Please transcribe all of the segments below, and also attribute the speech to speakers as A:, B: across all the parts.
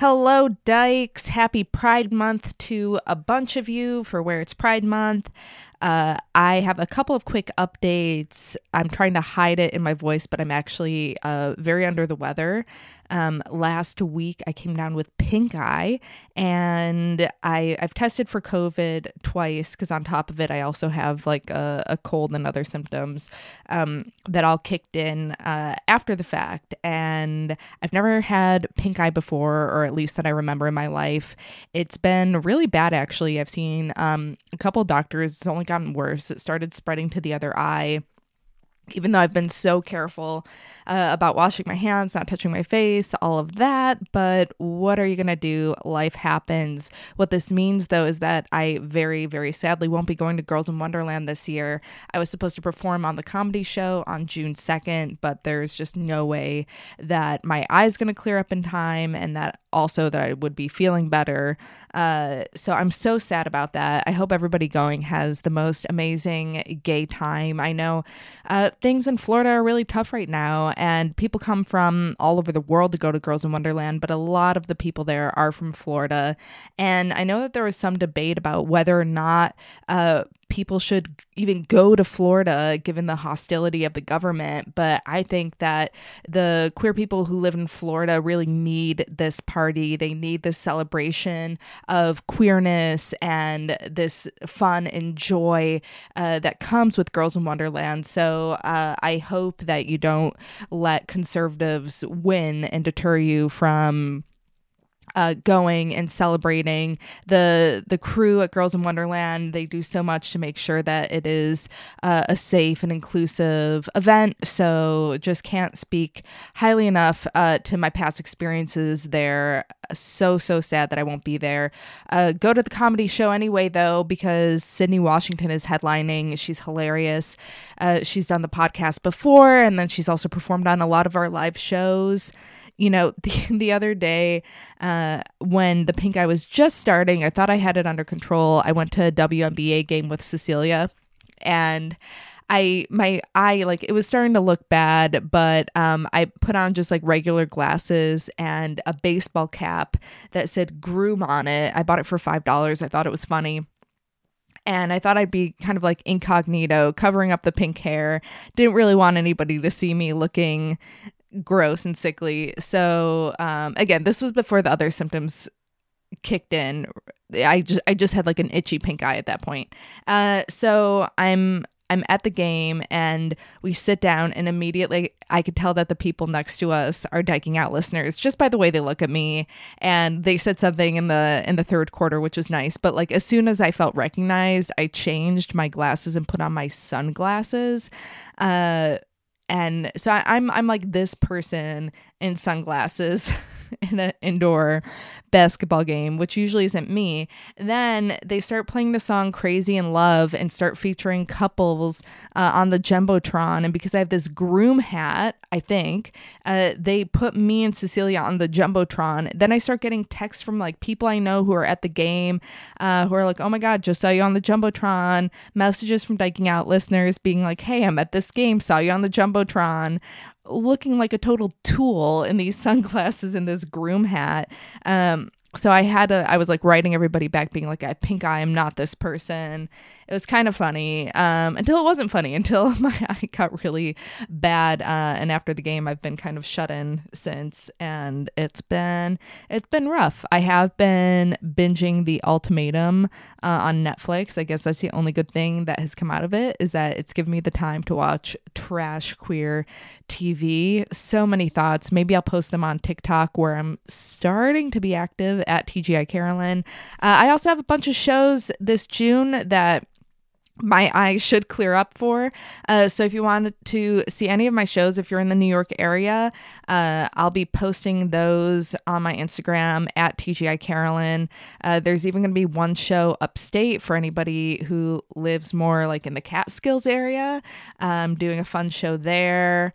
A: Hello, Dykes. Happy Pride Month to a bunch of you for where it's Pride Month. Uh, I have a couple of quick updates. I'm trying to hide it in my voice, but I'm actually uh, very under the weather. Um, last week, I came down with pink eye, and I I've tested for COVID twice because on top of it, I also have like a, a cold and other symptoms um, that all kicked in uh, after the fact. And I've never had pink eye before, or at least that I remember in my life. It's been really bad, actually. I've seen um, a couple doctors. It's only gotten worse. It started spreading to the other eye even though I've been so careful uh, about washing my hands, not touching my face, all of that. But what are you going to do? Life happens. What this means, though, is that I very, very sadly won't be going to Girls in Wonderland this year. I was supposed to perform on the comedy show on June 2nd, but there's just no way that my eye's going to clear up in time and that also that I would be feeling better. Uh, so I'm so sad about that. I hope everybody going has the most amazing gay time. I know. Uh, things in Florida are really tough right now, and people come from all over the world to go to Girls in Wonderland, but a lot of the people there are from Florida. And I know that there was some debate about whether or not uh, people should even go to Florida given the hostility of the government. But I think that the queer people who live in Florida really need this party. They need this celebration of queerness and this fun and joy uh, that comes with Girls in Wonderland. So uh, I hope that you don't let conservatives win and deter you from uh, going and celebrating the the crew at Girls in Wonderland. They do so much to make sure that it is uh, a safe and inclusive event. So just can't speak highly enough uh, to my past experiences there. So so sad that I won't be there. Uh, go to the comedy show anyway though because Sydnee Washington is headlining. She's hilarious. Uh, she's done the podcast before, and then she's also performed on a lot of our live shows you know, the, the other day uh, when the pink eye was just starting, I thought I had it under control. I went to a WNBA game with Cecilia and I my eye like it was starting to look bad, but um I put on just like regular glasses and a baseball cap that said groom on it. I bought it for five dollars. I thought it was funny. And I thought I'd be kind of like incognito, covering up the pink hair. Didn't really want anybody to see me looking gross and sickly. So um, again, this was before the other symptoms kicked in. I just I just had like an itchy pink eye at that point. Uh, so I'm I'm at the game and we sit down and immediately I could tell that the people next to us are Dyking Out listeners just by the way they look at me and they said something in the in the third quarter which was nice but like as soon as I felt recognized I changed my glasses and put on my sunglasses uh and so I, I'm I'm like this person in sunglasses in an indoor basketball game, which usually isn't me. Then they start playing the song Crazy in Love and start featuring couples uh, on the Jumbotron. And because I have this groom hat, I think, uh, they put me and Cecilia on the Jumbotron. Then I start getting texts from like people I know who are at the game uh, who are like, oh my God, just saw you on the Jumbotron. Messages from Dyking Out listeners being like, hey, I'm at this game, saw you on the Jumbotron looking like a total tool in these sunglasses and this groom hat. Um, so I had to, I was like writing everybody back, being like, I think I am not this person. It was kind of funny um, until it wasn't funny, until my eye got really bad. Uh, and after the game, I've been kind of shut in since, and it's been it's been rough. I have been binging The Ultimatum uh, on Netflix. I guess that's the only good thing that has come out of it is that it's given me the time to watch trash queer TV. So many thoughts. Maybe I'll post them on TikTok where I'm starting to be active at TGI Carolyn. Uh, I also have a bunch of shows this June that my eyes should clear up for. Uh, so if you wanted to see any of my shows, if you're in the New York area, uh, I'll be posting those on my Instagram at TGI Carolyn. Uh, there's even going to be one show upstate for anybody who lives more like in the Catskills area. I'm doing a fun show there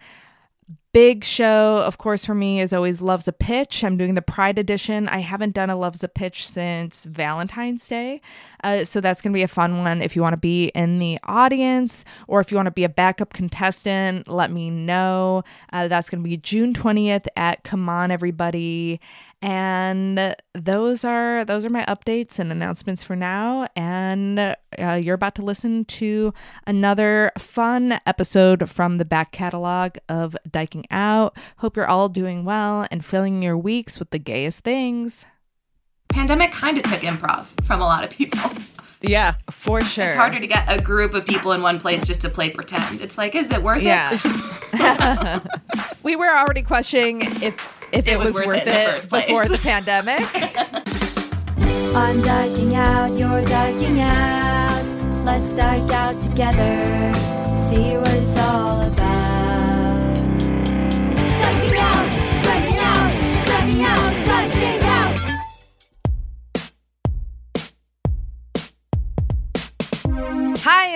A: big show, of course, for me is always Love's a Pitch. I'm doing the Pride edition. I haven't done a Love's a Pitch since Valentine's Day. Uh, so that's going to be a fun one. If you want to be in the audience or if you want to be a backup contestant, let me know. Uh, that's going to be June 20th at Come On Everybody and those are those are my updates and announcements for now. And uh, you're about to listen to another fun episode from the back catalog of Dyking Out. Hope you're all doing well and filling your weeks with the gayest things.
B: Pandemic kind of took improv from a lot of people.
A: Yeah for sure.
B: it's harder to get a group of people in one place just to play pretend. It's like is it worth
A: yeah. it we were already questioning if if it, it was, was, worth, worth it, it before the pandemic.
C: I'm diking out, you're diking out. Let's dike out together, see what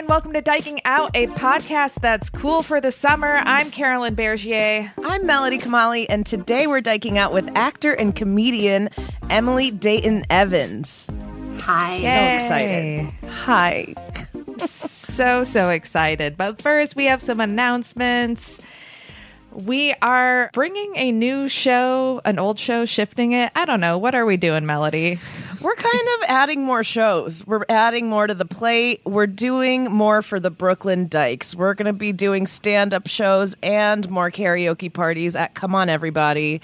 A: and welcome to Dyking Out, a podcast that's cool for the summer. I'm Carolyn Bergier.
D: I'm Melody Kamali, and today we're diking out with actor and comedian Emily Dayton Evans.
B: Hi.
D: Yay. So excited. Hi.
A: so, so excited. But first, we have some announcements. We are bringing a new show, an old show, shifting it. I don't know. What are we doing, Melody?
D: We're kind of adding more shows. We're adding more to the plate. We're doing more for the Brooklyn Dykes. We're going to be doing stand up shows and more karaoke parties at Come On Everybody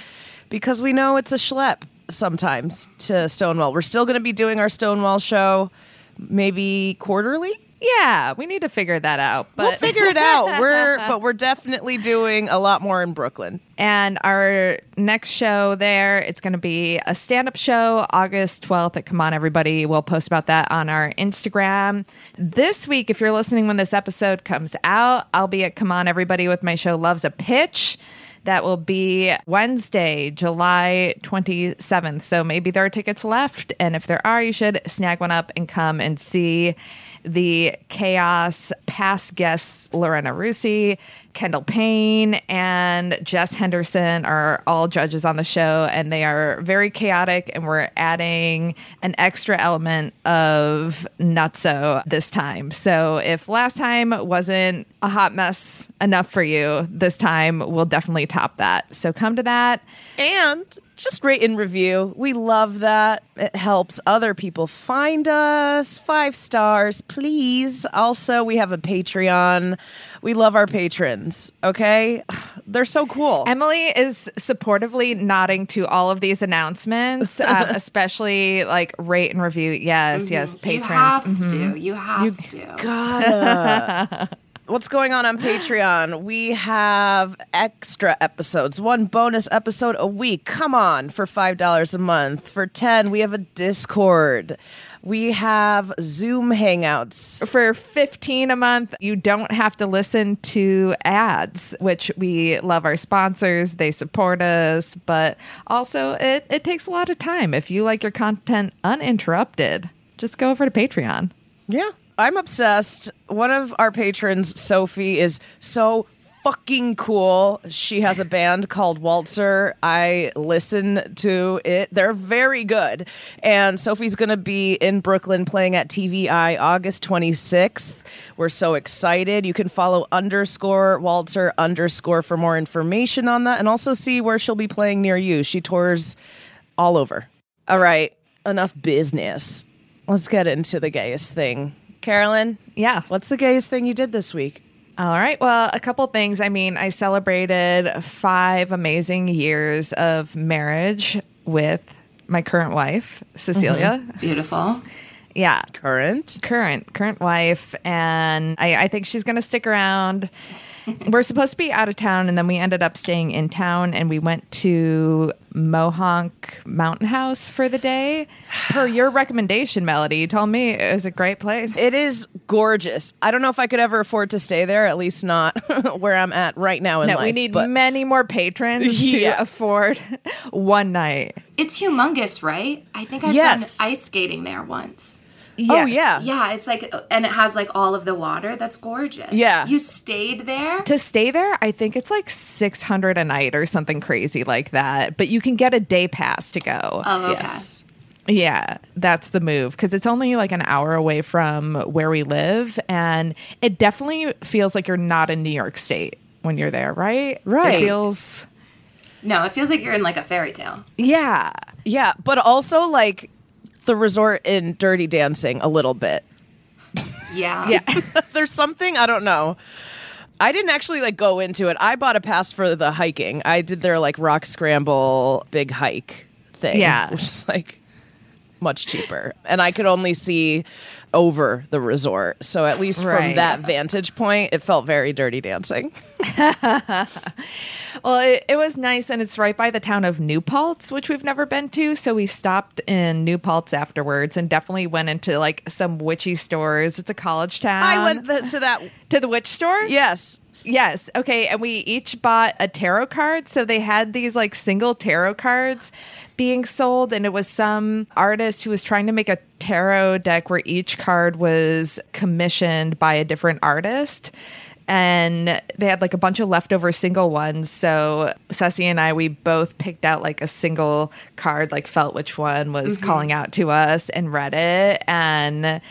D: because we know it's a schlep sometimes to Stonewall. We're still going to be doing our Stonewall show maybe quarterly
A: yeah, we need to figure that out.
D: But we'll figure it out. We're but we're definitely doing a lot more in Brooklyn.
A: And our next show there, it's going to be a stand-up show August 12th at Come On Everybody. We'll post about that on our Instagram. This week, if you're listening when this episode comes out, I'll be at Come On Everybody with my show Love's a Pitch. That will be Wednesday, July 27th. So maybe there are tickets left. And if there are, you should snag one up and come and see the Chaos past guests, Lorena Rusi, Kendall Payne, and Jess Henderson are all judges on the show, and they are very chaotic. And we're adding an extra element of nutso this time. So if last time wasn't a hot mess enough for you, this time we'll definitely top that. So come to that.
D: And just rate and review. We love that. It helps other people find us. Five stars, please. Also, we have a Patreon. We love our patrons, okay? They're so cool.
A: Emily is supportively nodding to all of these announcements, um, especially like rate and review. Yes, mm-hmm. yes, patrons.
B: You have mm-hmm. to. You have you to.
D: Gotta. what's going on on Patreon? We have extra episodes, one bonus episode a week. Come on, for $5 a month. For 10, we have a Discord. We have Zoom hangouts.
A: For 15 a month, you don't have to listen to ads, which we love our sponsors. They support us, but also it, it takes a lot of time. If you like your content uninterrupted, just go over to Patreon.
D: Yeah. I'm obsessed. One of our patrons, Sophie, is so fucking cool. She has a band called Waltzer. I listen to it. They're very good. And Sophie's going to be in Brooklyn playing at TV Eye August 26th. We're so excited. You can follow underscore Waltzer underscore for more information on that and also see where she'll be playing near you. She tours all over. All right, enough business. Let's get into the gayest thing. Carolyn,
A: Yeah.
D: what's the gayest thing you did this week?
A: All right. Well, a couple things. I mean, I celebrated five amazing years of marriage with my current wife, Cecilia. Mm-hmm.
B: Beautiful.
A: Yeah.
D: Current.
A: Current, current wife. And I, I think she's going to stick around. We're supposed to be out of town, and then we ended up staying in town, and we went to Mohonk Mountain House for the day. Per your recommendation, Melody, you told me it was a great place.
D: It is gorgeous. I don't know if I could ever afford to stay there, at least not where I'm at right now in
A: No,
D: life.
A: we need
D: but-
A: many more patrons to afford one night.
B: It's humongous, right? I think I've
D: Yes.
B: done ice skating there once.
D: Oh, yeah.
B: Yeah, it's like, and it has like all of the water. That's gorgeous.
D: Yeah.
B: You stayed there?
A: To stay there, I think it's like 600 a night or something crazy like that, but you can get a day pass to go.
B: Oh, okay.
D: Yes.
A: Yeah, that's the move because it's only like an hour away from where we live. And it definitely feels like you're not in New York State when you're there, right?
D: Right.
A: It feels,
B: No, it feels like you're in like a fairy tale.
A: yeah.
D: Yeah, but also like the resort in Dirty Dancing a little bit.
B: Yeah.
A: Yeah.
D: There's something I don't know. I didn't actually like go into it. I bought a pass for the hiking. I did their like rock scramble big hike thing.
A: Yeah.
D: Which is like much cheaper. And I could only see over the resort. So at least from that vantage point, it felt very dirty dancing.
A: Well, it, it was nice, and it's right by the town of New Paltz, which we've never been to. So we stopped in New Paltz afterwards, and definitely went into like some witchy stores. It's a college town.
D: I went th- to that.
A: to the witch store.
D: Yes.
A: Yes. Okay. And we each bought a tarot card. So they had these like single tarot cards being sold. And it was some artist who was trying to make a tarot deck where each card was commissioned by a different artist. And they had like a bunch of leftover single ones. So Ceci and I, we both picked out like a single card, like felt which one was mm-hmm. calling out to us and read it. And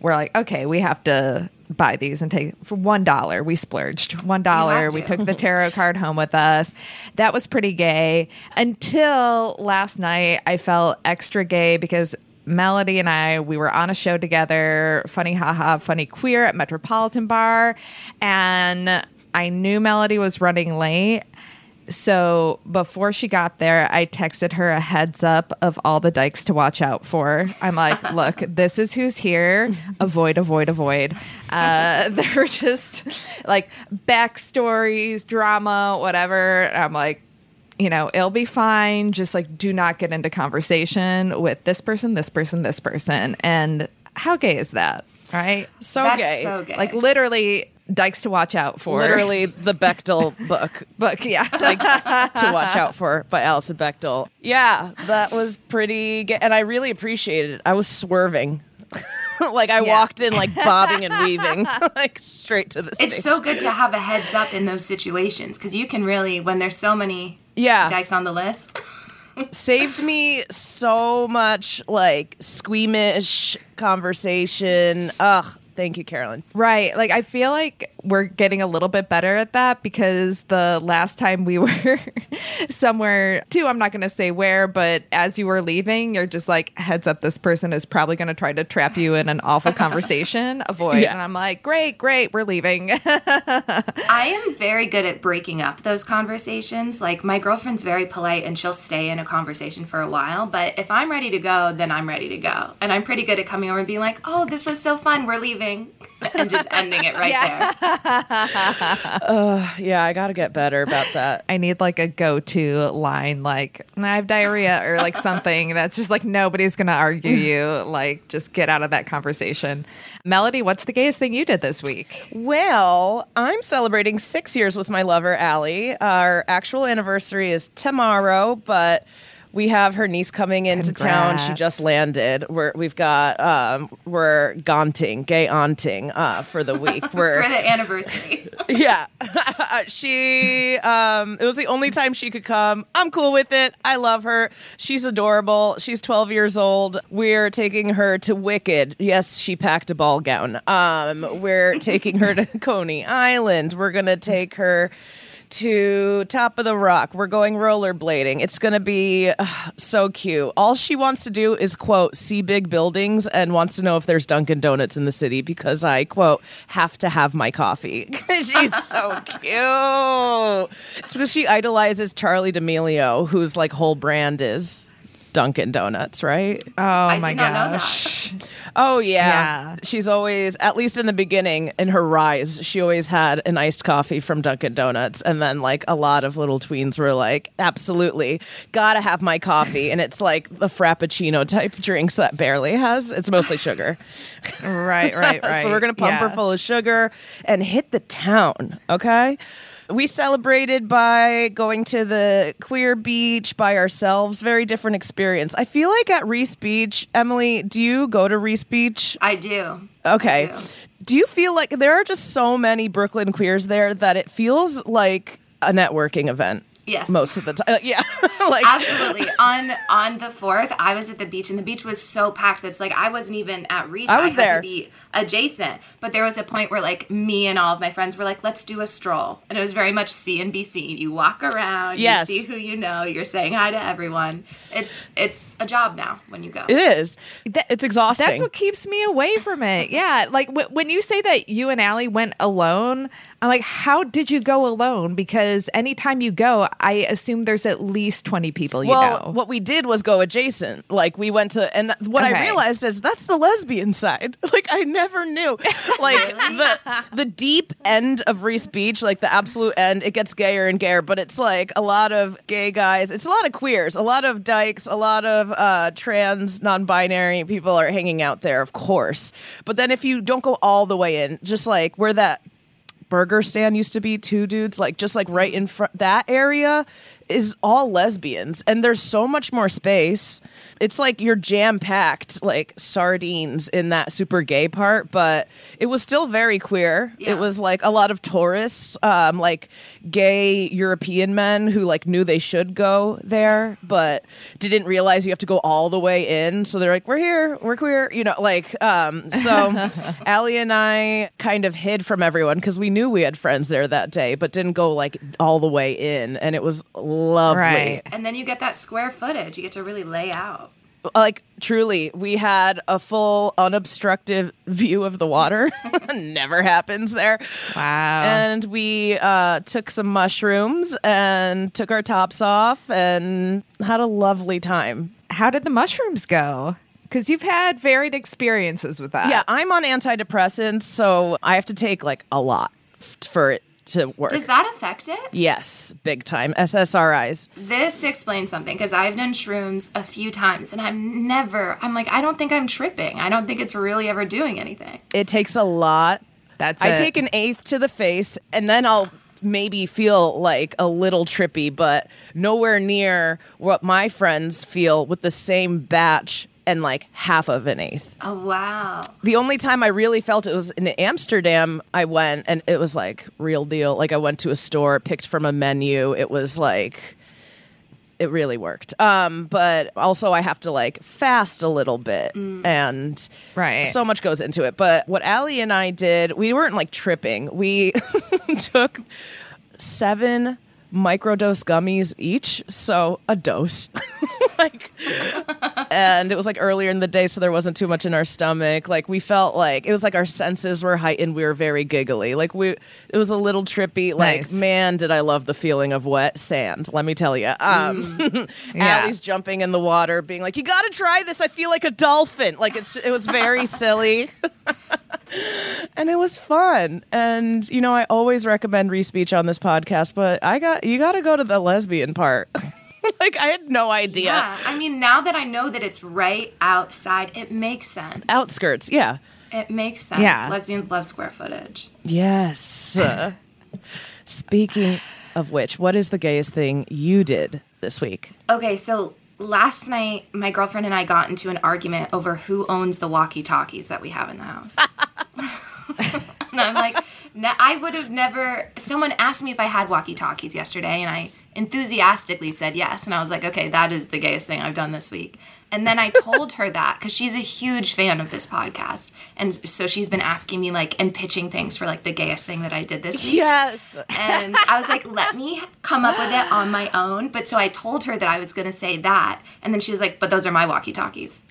A: we're like, okay, we have to buy these and take for one dollar. We splurged one dollar. We took the tarot card home with us. That was pretty gay until last night. I felt extra gay because Melody and I we were on a show together, funny haha, funny queer at Metropolitan Bar, and I knew Melody was running late. So before she got there, I texted her a heads up of all the dykes to watch out for. I'm like, look, this is who's here. Avoid, avoid, avoid. Uh, they're just like backstories, drama, whatever. I'm like, you know, it'll be fine. Just like, do not get into conversation with this person, this person, this person. And how gay is that? Right?
D: So
B: That's
D: gay.
B: so gay.
A: Like, literally, dykes to watch out for.
D: Literally the Bechdel book.
A: book, yeah.
D: Dykes to watch out for by Alison Bechdel. Yeah, that was pretty gay. And I really appreciated it. I was swerving. like I
A: Yeah.
D: walked in like bobbing and weaving like straight to the stage.
B: It's so good to have a heads up in those situations because you can really, when there's so many
D: yeah.
B: dykes on the list,
D: saved me so much like squeamish conversation. Ugh, thank you, Carolyn.
A: Right. Like I feel like we're getting a little bit better at that because the last time we were somewhere too, I'm not going to say where, but as you were leaving, you're just like, heads up, this person is probably going to try to trap you in an awful conversation. Avoid.
D: Yeah.
A: And I'm like, great, great, we're leaving.
B: I am very good at breaking up those conversations. Like my girlfriend's very polite and she'll stay in a conversation for a while, but if I'm ready to go, then I'm ready to go. And I'm pretty good at coming over and being like, "Oh, this was so fun. We're leaving." and just ending it right there.
D: Yeah, I got to get better about that.
A: I need like a go-to line, like I have diarrhea or like something that's just like nobody's gonna argue you. Like, just get out of that conversation. Melody, what's the gayest thing you did this week?
D: Well, I'm celebrating six years with my lover, Allie. Our actual anniversary is tomorrow, but we have her niece coming into town. She just landed. We're, we've got um, we're gaunting, gay aunting uh, for the week. We're
B: For the anniversary.
D: yeah. she um, it was the only time she could come. I'm cool with it. I love her. She's adorable. She's 12 years old. We're taking her to Wicked. Yes, she packed a ball gown. Um, we're taking her to Coney Island. We're going to take her to Top of the Rock. We're going rollerblading. It's going to be uh, so cute. All she wants to do is quote see big buildings and wants to know if there's Dunkin' Donuts in the city because I quote have to have my coffee. She's so cute. It's because she idolizes Charli D'Amelio, whose like whole brand is Dunkin' Donuts, right?
A: Oh
B: I
A: my
B: did not know
A: gosh.
D: Oh yeah.
A: Yeah.
D: She's always at least in the beginning in her rise, she always had an iced coffee from Dunkin' Donuts and then like a lot of little tweens were like, "Absolutely. Got to have my coffee." and it's like the frappuccino type drinks that barely has. It's mostly sugar.
A: Right, right, right.
D: so we're going to pump her full of sugar and hit the town, okay? We celebrated by going to the queer beach by ourselves. Very different experience. I feel like at Riis Beach, Emily, do you go to Riis Beach?
B: I do.
D: Okay.
B: I do.
D: Do you feel like there are just so many Brooklyn queers there that it feels like a networking event?
B: Yes.
D: Most of the time. Uh, yeah. like
B: Absolutely. on on the fourth, I was at the beach and the beach was so packed that's like I wasn't even at Riis.
D: I was
B: had
D: there.
B: to be adjacent. But there was a point where like me and all of my friends were like, let's do a stroll. And it was very much CNBC. You walk around,
D: Yes.
B: you see who you know, you're saying hi to everyone. It's it's a job now when you go.
D: it is. It's exhausting.
A: That's what keeps me away from it. Yeah, like w- when you say that you and Allie went alone, I'm like, how did you go alone? Because anytime you go, I assume there's at least 20 people you
D: well,
A: know.
D: what we did was go adjacent. Like we went to, and what I realized is that's the lesbian side. Like I never knew. Like the the deep end of Riis Beach, like the absolute end, it gets gayer and gayer. But it's like a lot of gay guys. It's a lot of queers, a lot of dykes, a lot of uh, trans, non-binary people are hanging out there, of course. But then if you don't go all the way in, just like where that burger stand used to be two dudes like just like right in front that area is all lesbians and there's so much more space. It's like you're jam packed like sardines in that super gay part but it was still very queer.
B: Yeah.
D: it was like a lot of tourists um like gay european men who like knew they should go there but didn't realize you have to go all the way in. So they're like we're here. We're queer you know like um so Allie and I kind of hid from everyone because we knew we had friends there that day, but didn't go like all the way in, and it was lovely.
A: Right.
B: And then you get that square footage. You get to really lay out.
D: Like truly, we had a full unobstructed view of the water. Never happens there.
A: wow.
D: And we uh, took some mushrooms and took our tops off and had a lovely time.
A: how did the mushrooms go? Because you've had varied experiences with that.
D: Yeah, I'm on antidepressants, so I have to take like a lot f- for it to work.
B: Does that affect it?
D: Yes, big time. SSRIs.
B: This explains something because I've done shrooms a few times and I'm never, I'm like, I don't think I'm tripping. I don't think it's really ever doing anything.
D: It takes a lot.
A: That's
D: I
A: it.
D: take an eighth to the face, and then I'll maybe feel like a little trippy, but nowhere near what my friends feel with the same batch and like half of an eighth.
B: Oh, wow.
D: The only time I really felt it was in Amsterdam. I went and it was like real deal. Like I went to a store, picked from a menu. It was like it really worked. Um, but also I have to like fast a little bit and
A: Right.
D: so much goes into it. But what Allie and I did, we weren't like tripping. We took seven microdose gummies each, so a dose. like and it was like earlier in the day so there wasn't too much in our stomach like we felt like it was like our senses were heightened we were very giggly like we it was a little trippy like
A: Nice.
D: man did i love the feeling of wet sand let me tell you um
A: Yeah.
D: Allie's jumping in the water being like you gotta try this i feel like a dolphin like it's it was very silly and it was fun. And you know, I always recommend Riis Beach on this podcast, but I got you got to go to the lesbian part. like I had no idea.
B: Yeah, I mean, now that I know that it's right outside, it makes sense.
D: Outskirts, yeah.
B: It makes sense.
A: Yeah.
B: Lesbians love square footage.
D: Yes. Uh, speaking of which, what is the gayest thing you did this week?
B: Okay, so last night my girlfriend and I got into an argument over who owns the walkie-talkies that we have in the house. and I'm like, ne- I would have never. Someone asked me if I had walkie-talkies yesterday, and I enthusiastically said yes. And I was like, okay, that is the gayest thing I've done this week. And then I told her that because she's a huge fan of this podcast, and so she's been asking me like and pitching things for like the gayest thing that I did this week.
D: Yes.
B: And I was like, let me come up with it on my own. But so I told her that I was going to say that. And then she was like, but those are my walkie talkies.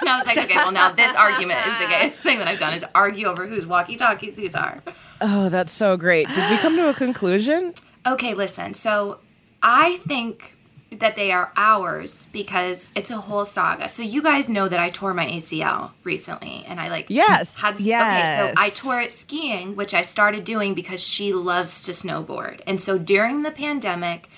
B: And I was like, okay, well, now this argument is the gayest thing that I've done is argue over whose walkie talkies these are.
D: Oh, that's so great. Did we come to a conclusion?
B: Okay, listen. So I think that they are ours because it's a whole saga. So you guys know that I tore my ACL recently and I like
D: Yes.
B: had okay, so I tore it skiing, which I started doing because she loves to snowboard. And so during the pandemic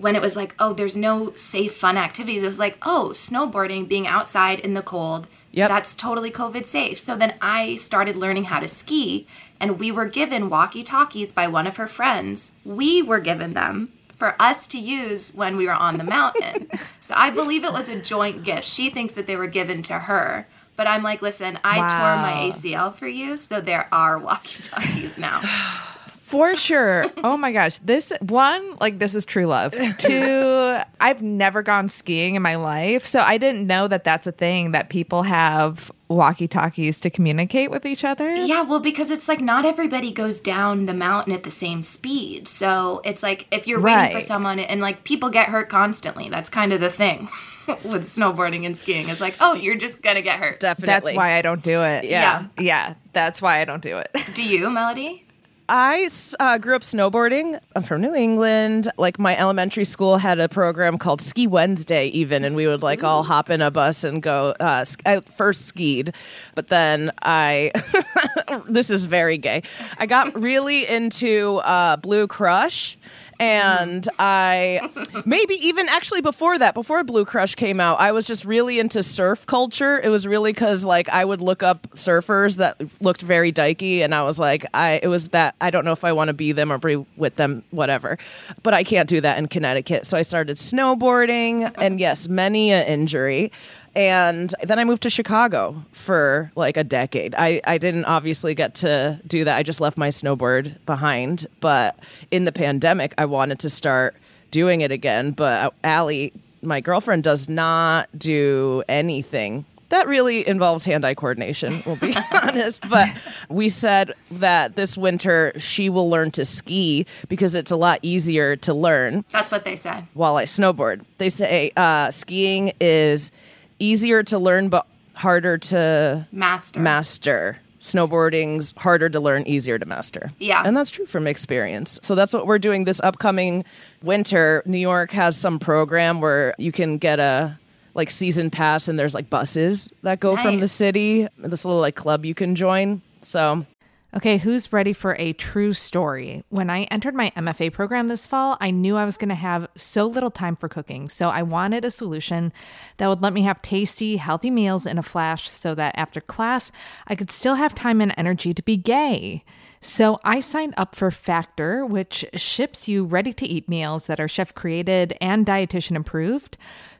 B: when it was like, oh, there's no safe fun activities, it was like, oh, snowboarding, being outside in the cold,
D: Yep.
B: that's totally COVID safe. So then I started learning how to ski, and we were given walkie talkies by one of her friends. We were given them for us to use when we were on the mountain. so I believe it was a joint gift. She thinks that they were given to her. But I'm like, listen, I tore my ACL for you, so there are walkie talkies now.
A: For sure. Oh my gosh. This one, like, this is true love. Two, I've never gone skiing in my life. So I didn't know that that's a thing that people have walkie talkies to communicate with each other.
B: Yeah, well, because it's like not everybody goes down the mountain at the same speed. So it's like if you're waiting for someone, and like people get hurt constantly. That's kind of the thing with snowboarding and skiing. It's like, oh, you're just gonna get hurt.
D: Definitely.
A: That's why I don't do it.
D: Yeah.
A: Yeah. That's why I don't do it.
B: Do you, Melody?
D: I uh, grew up snowboarding. I'm from New England. Like my elementary school had a program called Ski Wednesday, even, and we would like all hop in a bus and go. Uh, sk- I first skied, but then I. this is very gay. I got really into uh, Blue Crush. And I maybe even actually before that, before Blue Crush came out, I was just really into surf culture. It was really because like I would look up surfers that looked very dykey, and I was like, I it was that I don't know if I want to be them or be with them, whatever. But I can't do that in Connecticut, so I started snowboarding, and yes, many a injury. And then I moved to Chicago for like a decade. I, I didn't obviously get to do that. I just left my snowboard behind. But in the pandemic, I wanted to start doing it again. But Allie, my girlfriend, does not do anything. That really involves hand eye coordination, we'll be honest. But we said that this winter she will learn to ski because it's a lot easier to learn
B: That's what they said.
D: while I snowboard. They say uh, skiing is easier to learn but harder to
B: Master.
D: master. Snowboarding's harder to learn, easier to master.
B: Yeah.
D: And that's true from experience. So that's what we're doing this upcoming winter. New York has some program where you can get a like season pass and there's like buses that go from the
B: Nice.
D: city. This little like club you can join. So
A: Okay, who's ready for a true story? When I entered my MFA program this fall, I knew I was going to have so little time for cooking. So I wanted a solution that would let me have tasty, healthy meals in a flash so that after class, I could still have time and energy to be gay. So I signed up for Factor, which ships you ready to eat meals that are chef created and dietitian approved.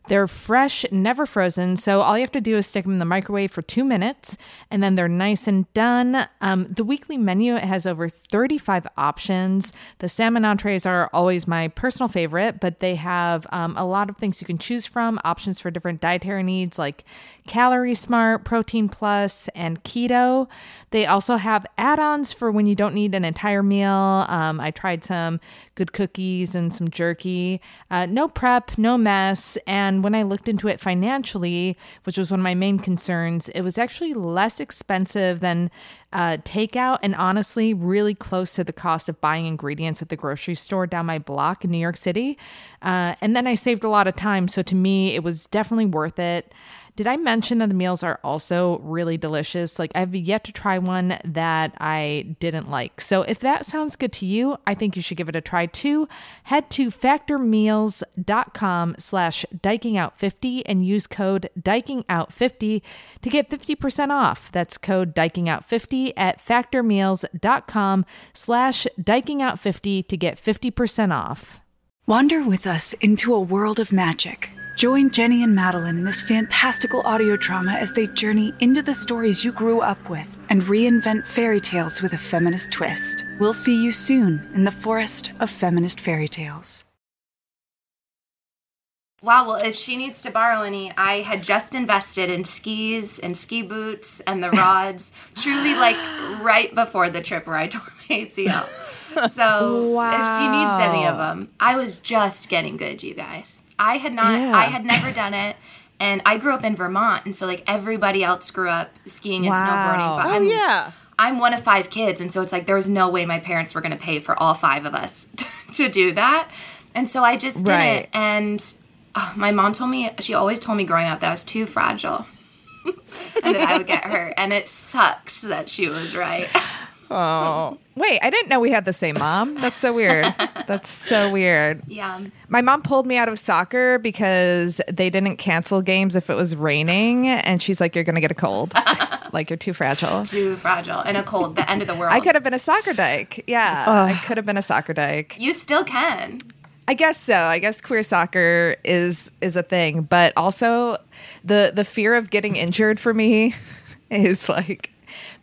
A: They're fresh, never frozen, so all you have to do is stick them in the microwave for two minutes, and then they're nice and done. Um, the weekly menu has over 35 options. The salmon entrees are always my personal favorite, but they have um, a lot of things you can choose from, options for different dietary needs like Calorie Smart, Protein Plus, and Keto. They also have add ons for when you don't need an entire meal. Um, I tried some good cookies and some jerky. Uh, no prep, no mess. And when I looked into it financially, which was one of my main concerns, it was actually less expensive than uh, takeout and honestly really close to the cost of buying ingredients at the grocery store down my block in New York City. Uh, and then I saved a lot of time. So to me, it was definitely worth it. Did I mention that the meals are also really delicious? Like, I've yet to try one that I didn't like. So, if that sounds good to you, I think you should give it a try too. Head to factormeals.com slash dikingout50 and use code dikingout50 to get 50% off. That's code dikingout50 at factormeals.com slash dikingout50 to get 50% off.
E: Wander with us into a world of magic. Join Jenny and Madeline in this fantastical audio drama as they journey into the stories you grew up with and reinvent fairy tales with a feminist twist. We'll see you soon in the forest of feminist fairy tales.
B: Wow, well, if she needs to borrow any, I had just invested in skis and ski boots and the rods, truly like right before the trip where I tore my ACL. So if she needs any of them, I was just getting good, you guys. I had not,
D: Yeah.
B: I had never done it. And I grew up in Vermont, and so like everybody else grew up skiing and
A: Wow.
B: snowboarding. But
D: Oh
B: I'm,
D: yeah.
B: I'm one of five kids, and so it's like there was no way my parents were going to pay for all five of us to do that. And so I just did
A: Right.
B: it. And oh, my mom told me, she always told me growing up that I was too fragile and that I would get hurt. And it sucks that she was right.
D: Oh.
A: Wait, I didn't know we had the same mom. That's so weird. That's so weird.
B: Yeah.
A: My mom pulled me out of soccer because they didn't cancel games if it was raining. And she's like, You're going to get a cold. like, you're too fragile.
B: Too fragile and a cold, the end of the world.
A: I could have been a soccer dyke. Yeah, I could have been a soccer dyke.
B: You still can.
A: I guess so. I guess queer soccer is is a thing, but also the the fear of getting injured for me is like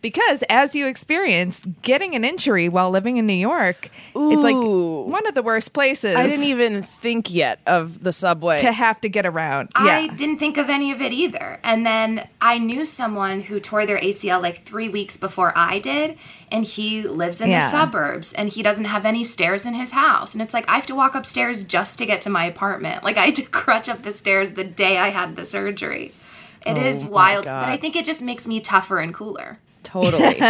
A: because as you experienced getting an injury while living in New York, it's like one of the worst places.
D: I didn't even think yet of the subway.
A: to have to get around.
B: I
A: yeah.
B: didn't think of any of it either. And then I knew someone who tore their ACL like three weeks before I did, and he lives in
A: Yeah.
B: the suburbs and he doesn't have any stairs in his house. And it's like I have to walk upstairs just to get to my apartment. Like I had to crutch up the stairs the day I had the surgery. It oh is wild, but I think it just makes me tougher and cooler.
D: Totally.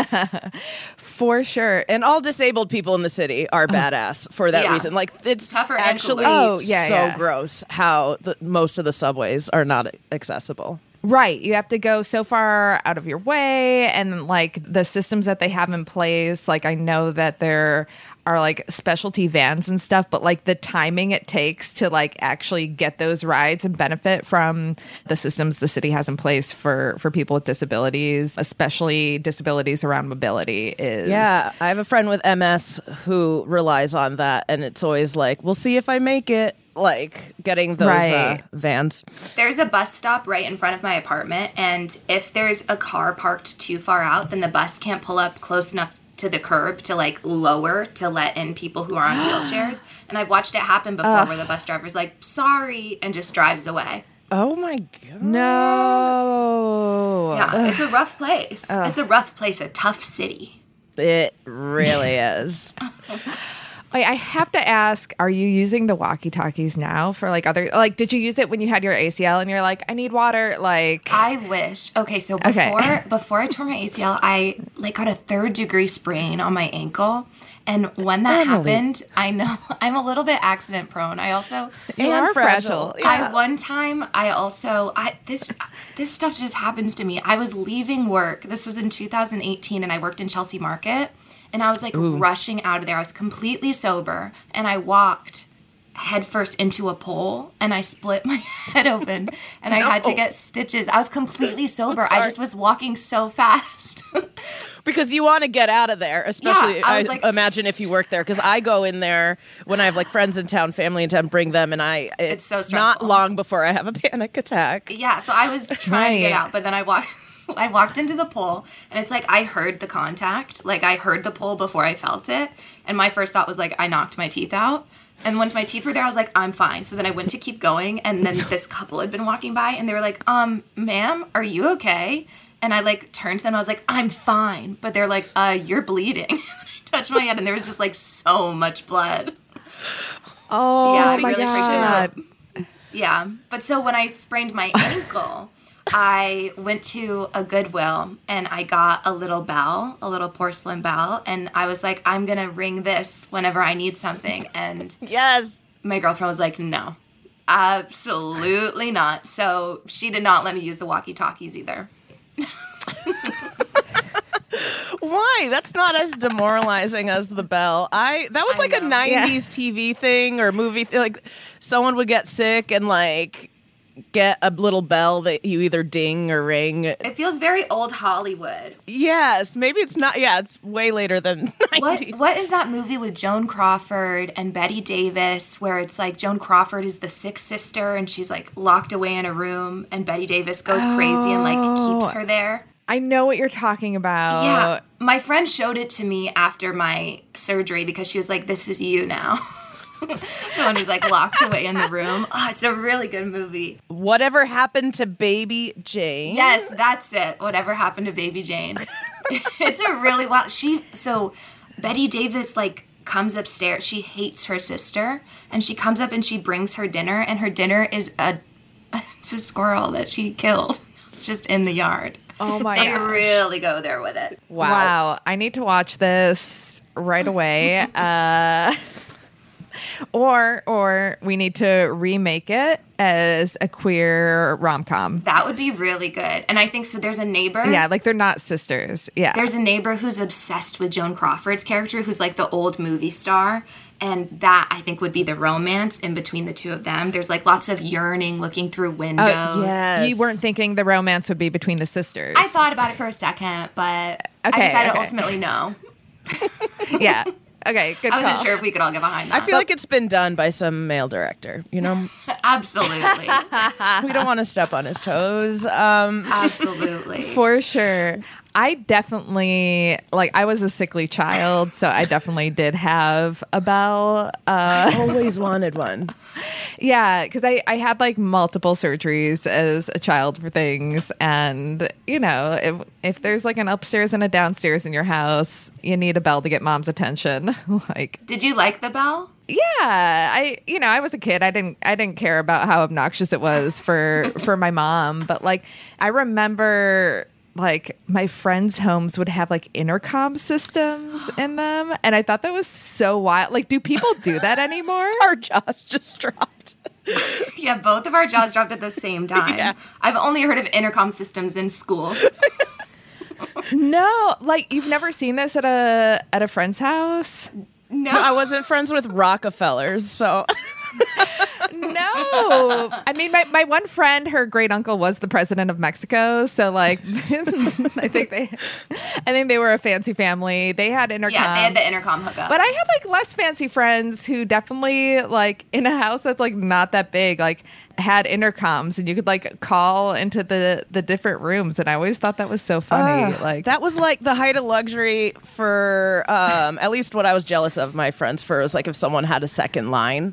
A: for sure.
D: and all disabled people in the city are uh-huh. badass for that
B: Yeah.
D: reason. Like it's
B: Tougher and
D: actually
B: cooler.
A: Oh, yeah,
D: so
A: yeah.
D: gross how the, most of the subways are not accessible.
A: Right. You have to go so far out of your way and like the systems that they have in place, like I know that there are like specialty vans and stuff, but like the timing it takes to like actually get those rides and benefit from the systems the city has in place for for people with disabilities, especially disabilities around mobility is
D: Yeah, I have a friend with MS who relies on that, and it's always like, "We'll see if I make it." Like getting those uh, vans.
B: There's a bus stop right in front of my apartment, and if there's a car parked too far out, then the bus can't pull up close enough to the curb to like lower to let in people who are on wheelchairs. And I've watched it happen before where the bus driver's like, sorry, and just drives away.
D: Oh my god!
A: No.
B: Yeah, it's a rough place. It's a rough place, a tough city.
D: It really is.
A: Wait, I have to ask, are you using the walkie-talkies now for like other like did you use it when you had your ACL and you're like, I need water? Like
B: I wish. Okay, so
A: Okay.
B: before before I tore my ACL, I like got a third degree sprain on my ankle. And when that
D: Emily.
B: happened, I know I'm a little bit accident prone. I also
A: you
D: And
A: are fragile.
B: I one time I also I this this stuff just happens to me. I was leaving work. This was in 2018 and I worked in Chelsea Market and I was like rushing out of there. I was completely sober and I walked headfirst into a pole and I split my head open and I had to get stitches. I was completely sober. I just was walking so fast.
D: because you want to get out of there, especially
B: Yeah, I
D: I,
B: was like-
D: imagine if you work there. Because I go in there when I have like friends in town, family in town, bring them, and I it's,
B: so
D: not long before I have a panic attack.
B: Yeah, so I was trying to get out, but then I walked. I walked into the pole, and it's like I heard the contact, like I heard the pole before I felt it, and my first thought was like I knocked my teeth out. And once my teeth were there, I was like, I'm fine. So then I went to keep going, and then this couple had been walking by, and they were like, Um, ma'am, are you okay? And I like turned to them, I was like, I'm fine, but they're like, Uh, you're bleeding. I touched my head, and there was just like so much blood.
A: Oh
B: Yeah, it
A: my
B: really freaked me out.
A: god.
B: Yeah. But so when I sprained my ankle, I went to a Goodwill and I got a little bell, a little porcelain bell, and I was like, I'm gonna ring this whenever I need something. And
D: Yes.
B: my girlfriend was like, No. Absolutely not. So she did not let me use the walkie talkies either.
D: Why? That's not as demoralizing as the bell. I that was like a
B: know.
D: '90s TV thing or movie. Th- like someone would get sick and like get a little bell that you either ding or ring.
B: It feels very old Hollywood.
D: Yes, maybe it's not. Yeah, it's way later than
B: What what is that movie with Joan Crawford and Bette Davis where it's like Joan Crawford is the sick sister and she's like locked away in a room and Bette Davis goes crazy and like keeps oh. her there?
A: I know what you're talking about.
B: Yeah. My friend showed it to me after my surgery because she was like, This is you now. the one who's like locked away in the room. Oh, it's a really good movie.
D: Whatever happened to Baby Jane?
B: Yes, that's it. Whatever happened to Baby Jane? it's a really wild. She so Bette Davis like comes upstairs. She hates her sister, and she comes up and she brings her dinner, and her dinner is a it's a squirrel that she killed. It's just in the yard.
A: Oh my god.
B: They
A: gosh.
B: really go there with it.
D: Wow.
A: Wow. I need to watch this right away. uh, or or we need to remake it as a queer rom com.
B: That would be really good. And I think so. There's a neighbor.
A: Yeah, like they're not sisters. Yeah.
B: There's a neighbor who's obsessed with Joan Crawford's character, who's like the old movie star. And that I think would be the romance in between the two of them. There's like lots of yearning looking through oh, windows.
D: yes.
A: you weren't thinking the romance would be between the sisters.
B: I thought about it for a second, but
A: Okay,
B: I decided
A: okay.
B: ultimately no.
A: yeah. Okay, good
B: I wasn't
A: call.
B: sure if we could all get behind
D: I
B: that.
D: feel like it's been done by some male director. You know,
B: Absolutely.
D: we don't want to step on his toes. Um,
B: Absolutely.
A: For sure. I definitely like I was a sickly child, so I definitely did have a bell. Uh I
D: always wanted one.
A: Yeah, because I, I had like multiple surgeries as a child for things. And, you know, if, if there's like an upstairs and a downstairs in your house, you need a bell to get mom's attention. like,
B: Did you like the bell?
A: yeah, I, you know, I was a kid. I didn't, I didn't care about how obnoxious it was for, for my mom. But like, I remember like my friends' homes would have like intercom systems in them. And I thought that was so wild. Like, do people do that anymore?
D: Our jaws just dropped.
B: Yeah, both of our jaws dropped at the same time.
D: Yeah.
B: I've only heard of intercom systems in schools.
A: No, like you've never seen this at a at a friend's house.
B: No.
D: I wasn't friends with Rockefellers, so
A: No, I mean my, my one friend, her great uncle was the president of Mexico, so like I think they, I think they were a fancy family. They had intercom.
B: yeah, they had the intercom hookup.
A: but I had like less fancy friends who definitely like in a house that's like not that big, like had intercoms and you could like call into the the different rooms and I always thought that was so funny. like
D: that was like the height of luxury for um, at least what I was jealous of my friends for was like if someone had a second line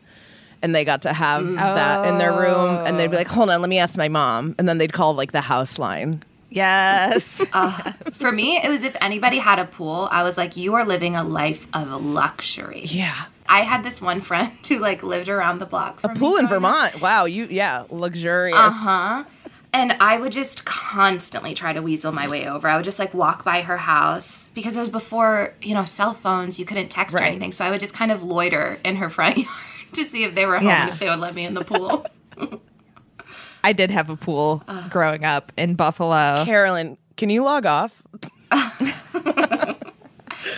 D: and they got to have that in their room and they'd be like, hold on, let me ask my mom, and then they'd call like the house line.
A: yes.
B: For me, it was if anybody had a pool, I was like, you are living a life of luxury.
D: Yeah,
B: I had this one friend who like lived around the block.
D: a pool in
B: me up.
D: Vermont. Wow, you yeah, luxurious.
B: Uh huh. And I would just constantly try to weasel my way over. I would just like walk by her house because it was before, you know, cell phones, you couldn't text or anything. So I would just kind of loiter in her front yard to see if they were home
A: Yeah.
B: if they would let me in the pool.
A: I did have a pool growing up in Buffalo.
D: Carolyn, can you log off?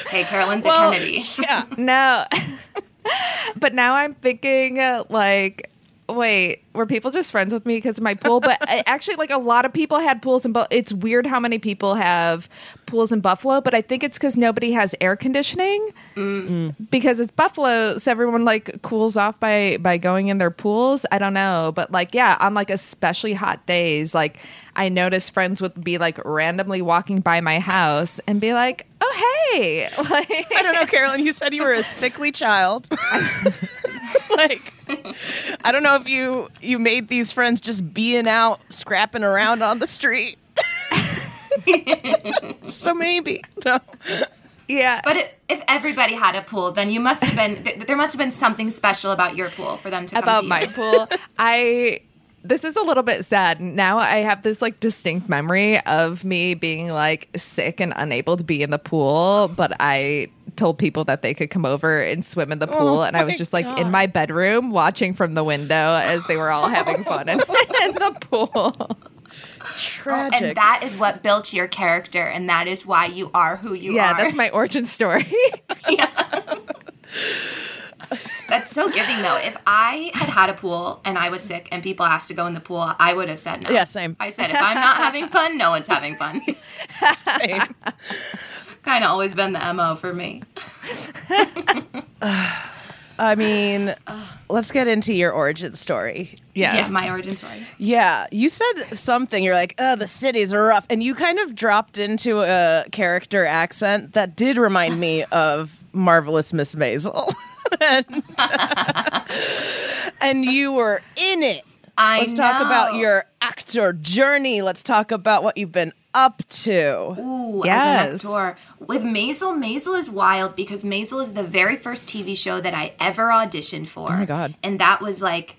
B: hey, Carolyn's
A: Well,
B: at Kennedy.
D: Yeah,
A: No. but now I'm thinking uh, like wait, were people just friends with me because of my pool? But I, uh, actually, like a lot of people had pools in. Bu- it's weird how many people have pools in Buffalo, but I think it's because nobody has air conditioning. Mm. Because it's Buffalo, so everyone like cools off by by going in their pools. I don't know, but like yeah, on like especially hot days, like I noticed friends would be like randomly walking by my house and be like, "Oh hey," like
D: I don't know, Carolyn. You said you were a sickly child. like, I don't know if you you made these friends just being out scrapping around on the street. so maybe no.
A: yeah.
B: But it, if everybody had a pool, then you must have been th- there must have been something special about your pool for them to come
A: about
B: to you.
A: my pool. I this is a little bit sad. Now I have this like distinct memory of me being like sick and unable to be in the pool, but I told people that they could come over and swim in the pool, oh and I was just like
D: God.
A: in my bedroom watching from the window as they were all having fun in, in the pool.
D: Tragic.
B: Oh, and that is what built your character, and that is why you are who you
A: Yeah,
B: are.
A: Yeah, that's my origin story. yeah.
B: That's so giving, though. If I had had a pool and I was sick and people asked to go in the pool, I would have said no.
D: Yeah, same.
B: I said, if I'm not having fun, no one's having fun.
D: Same.
B: Kind of always been the MO for me.
D: I mean, let's get into your origin story.
A: yes.
B: Yeah, my origin story.
D: Yeah, you said something. You're like, "Oh, the cities are rough," and you kind of dropped into a character accent that did remind me of marvelous Miss Maisel, and, and you were in it.
B: I
D: Let's talk about your actor journey. Let's talk about what you've been up to.
B: Ooh,
A: Yes.
B: as an actor. With Maisel, Maisel is wild because Maisel is the very first TV show that I ever auditioned for. Oh
D: my God.
B: And that was like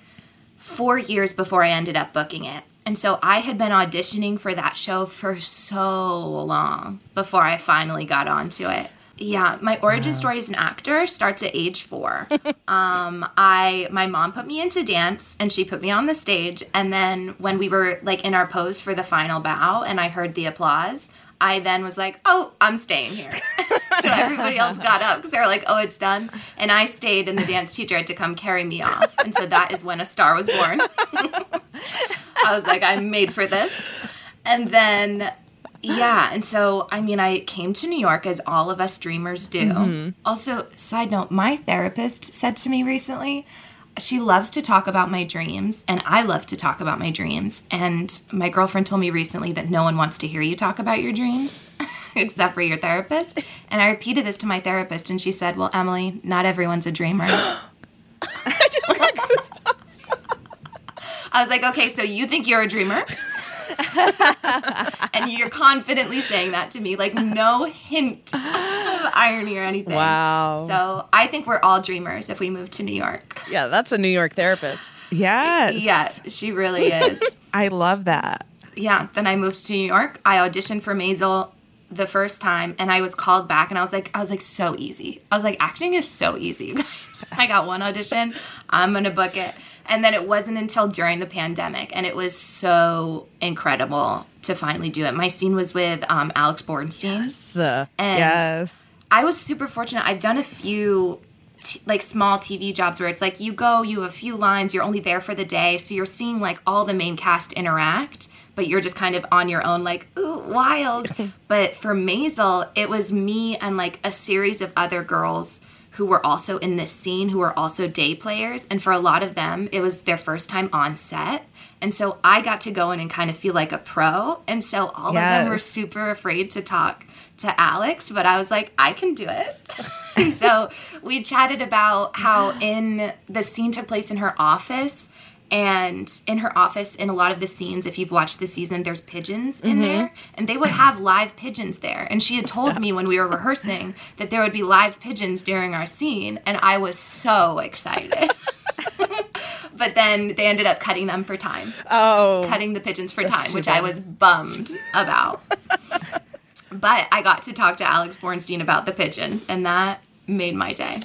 B: four years before I ended up booking it. And so I had been auditioning for that show for so long before I finally got onto it. Yeah, my origin story as an actor starts at age four. um, I my mom put me into dance and she put me on the stage. And then when we were like in our pose for the final bow and I heard the applause, I then was like, "Oh, I'm staying here." so everybody else got up because they were like, "Oh, it's done," and I stayed, and the dance teacher had to come carry me off. And so that is when a star was born. I was like, I'm made for this. And then, yeah. And so, I mean, I came to New York as all of us dreamers do. Also, side note, my therapist said to me recently, she loves to talk about my dreams, and I love to talk about my dreams. And my girlfriend told me recently that no one wants to hear you talk about your dreams. Except for your therapist. And I repeated this to my therapist, and she said, Well, Emily, not everyone's a dreamer. I was like, okay, so you think you're a dreamer? and you're confidently saying that to me, like no hint of irony or anything.
D: Wow.
B: So I think we're all dreamers if we move to New York.
D: Yeah, that's a New York therapist.
A: Yes.
B: Yeah, she really is.
A: I love that.
B: yeah, then I moved to New York. I auditioned for Maisel the first time and I was called back and I was like I was like so easy. I was like acting is so easy. I got one audition. I'm going to book it. And then it wasn't until during the pandemic and it was so incredible to finally do it. My scene was with um, Alex Borstein.
D: Uh,
B: And
A: Yes.
B: I was super fortunate. I've done a few t- like small TV jobs where it's like you go, you have a few lines, you're only there for the day, so you're seeing like all the main cast interact, but you're just kind of on your own, like ooh, wild. but for Maisel, it was me and like a series of other girls who were also in this scene who were also day players and for a lot of them it was their first time on set and so i got to go in and kind of feel like a pro and so all of them were super afraid to talk to Alex, but I was like, I can do it. and so we chatted about how in the scene took place in her office. And in her office, in a lot of the scenes, if you've watched the season, there's pigeons in there, and they would have live pigeons there. And she had told me when we were rehearsing that there would be live pigeons during our scene, and I was so excited. but then they ended up cutting them for time
D: oh,
B: cutting the pigeons for time, which I was bummed about. but I got to talk to Alex Borstein about the pigeons, and that made my day.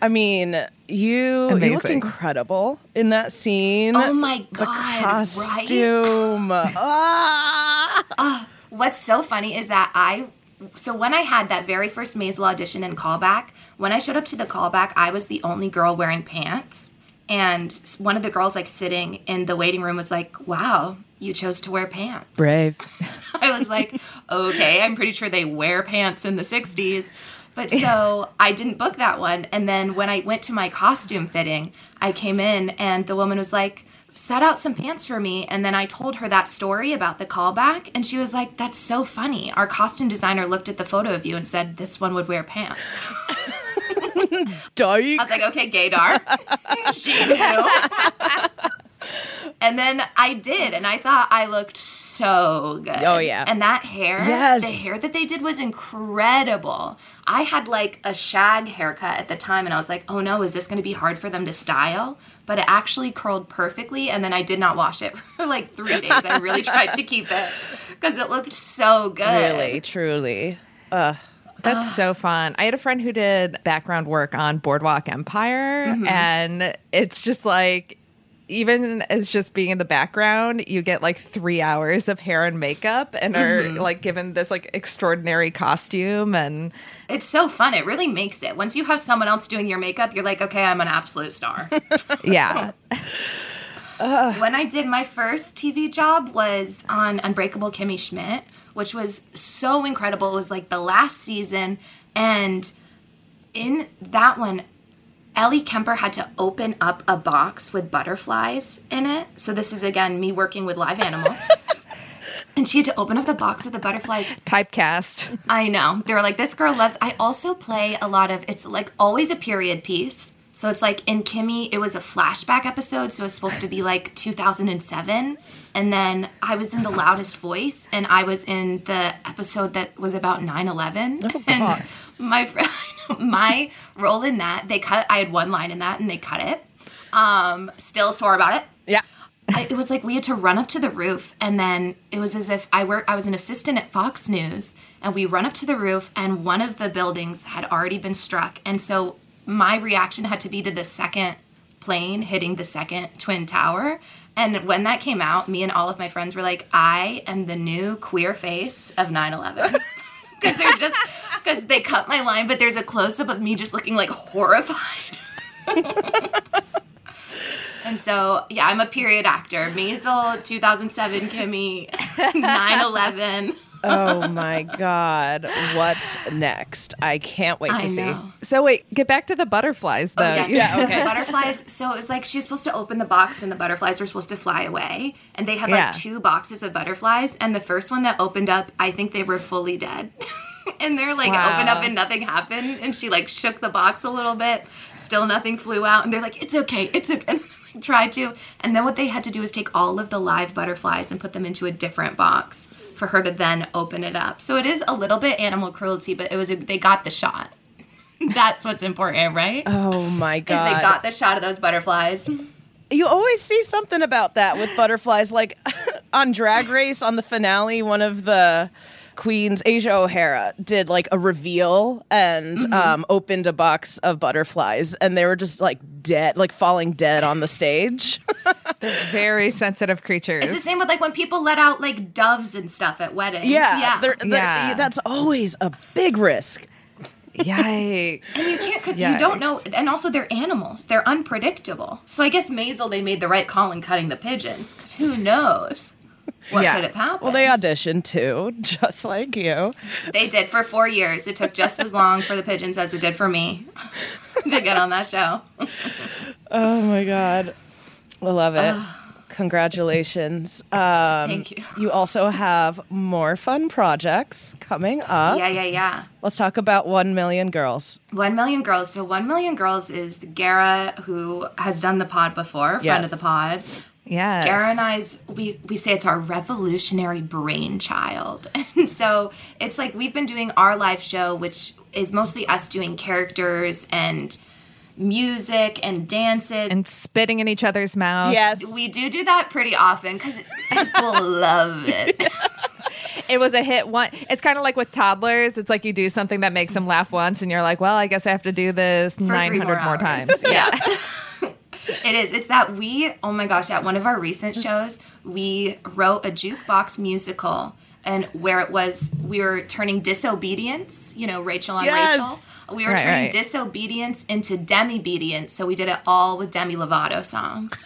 D: I mean, you you looked incredible in that scene.
B: Oh my
D: the
B: God, right?
D: costume. ah!
B: What's so funny is that I, so when I had that very first Maisel audition and callback, when I showed up to the callback, I was the only girl wearing pants. And one of the girls, like sitting in the waiting room, was like, wow, you chose to wear pants.
D: Brave.
B: I was like, okay, I'm pretty sure they wear pants in the 60s. But so I didn't book that one. And then when I went to my costume fitting, I came in and the woman was like, set out some pants for me. And then I told her that story about the callback. And she was like, that's so funny. Our costume designer looked at the photo of you and said, this one would wear pants.
D: Dyke.
B: I was like, okay, gaydar. she knew. And then I did, and I thought I looked so good.
D: Oh, yeah.
B: And that hair,
D: Yes.
B: the hair that they did was incredible. I had like a shag haircut at the time, and I was like, oh no, is this going to be hard for them to style? But it actually curled perfectly, and then I did not wash it for like three days. I really tried to keep it because it looked so good.
D: Really, truly. Uh,
A: That's so fun. I had a friend who did background work on Boardwalk Empire,
B: Mm-hmm.
A: and it's just like, even as just being in the background, you get like three hours of hair and makeup and are
B: Mm-hmm.
A: like given this like extraordinary costume. And
B: It's so fun. It really makes it. Once you have someone else doing your makeup, you're like, okay, I'm an absolute star.
A: yeah,
B: when I did my first TV job was on Unbreakable Kimmy Schmidt, which was so incredible. It was like the last season, and in that one, Ellie Kemper had to open up a box with butterflies in it. So this is again me working with live animals. And she had to open up the box with the butterflies
A: typecast.
B: I know. They were like, this girl loves. I also play a lot of. It's like always a period piece. So it's like in Kimmy, it was a flashback episode. So it's supposed to be like 2007. And then I was in the loudest voice, and I was in the episode that was about 9 11. and my friend, my role in that, they cut. I had one line in that, and they cut it. Um, still sore about it.
D: Yeah.
B: I, it was like we had to run up to the roof and then it was as if I were I was an assistant at Fox News and we run up to the roof and one of the buildings had already been struck and so my reaction had to be to the second plane hitting the second twin tower and when that came out me and all of my friends were like I am the new queer face of 9/11 because there's just because they cut my line but there's a close up of me just looking like horrified And so, yeah, I'm a period actor. Maisel, 2007, Kimmy, 9 11.
D: Oh my god, what's next? I can't wait to
B: I
D: see.
B: know.
A: So wait, get back to the butterflies oh, though.
B: Oh, yes.
D: yeah, okay.
B: the butterflies. So it was like she was supposed to open the box, and the butterflies were supposed to fly away. And they had
A: Yeah.
B: like two boxes of butterflies, and the first one that opened up, I think they were fully dead. and they're like
A: Wow.
B: opened up and nothing happened. And she like shook the box a little bit, still nothing flew out. And they're like, "It's okay, it's okay." And they tried to, and then what they had to do is take all of the live butterflies and put them into a different box for her to then open it up. So it is a little bit animal cruelty, but it was a, they got the shot. That's what's important, right?
D: Oh my god.
B: they got the shot of those butterflies.
D: You always see something about that with butterflies. Like on Drag Race, on the finale, one of the queens, Asia O'Hara, did like a reveal and
B: Mm-hmm.
D: um, opened a box of butterflies, and they were just like dead, like falling dead on the stage.
A: They're very sensitive creatures.
B: It's the same with like when people let out like doves and stuff at weddings.
D: yeah,
B: yeah.
D: they're- they're-
A: Yeah.
D: that's always a big risk.
A: Yikes.
B: and you can't, cook- you don't know, and also they're animals. They're unpredictable. So I guess Maisel, they made the right call in cutting the pigeons because who knows what
A: Yeah.
B: could have happened.
D: Well, they auditioned too, just like you.
B: They did for four years. It took just as long for the pigeons as it did for me to get on that show.
D: Oh my god, I love it. Congratulations. Um,
B: Thank you.
D: You also have more fun projects coming up.
B: Yeah, yeah, yeah.
D: Let's talk about 1 Million Girls.
B: One Million Girls. So One Million Girls is Gara, who has done the pod before, friend of the pod.
A: Yes.
B: Gara and I's we we say it's our revolutionary brainchild. And so it's like we've been doing our live show, which is mostly us doing characters and music and dances.
A: and spitting in each other's mouth.
D: Yes.
B: we do do that pretty often because people love it.
A: It was a hit one. It's kind of like with toddlers. It's like you do something that makes them laugh once and you're like, well, I guess I have to do this
B: For
A: 900
B: three
A: more, times.
B: Yeah. It is. It's that we, oh my gosh, at one of our recent shows, we wrote a jukebox musical and where it was, we were turning disobedience, you know, Rachel on
D: Yes.
B: Rachel. We were
A: Right,
B: turning
A: right.
B: disobedience into demi-obedience. So we did it all with Demi Lovato songs.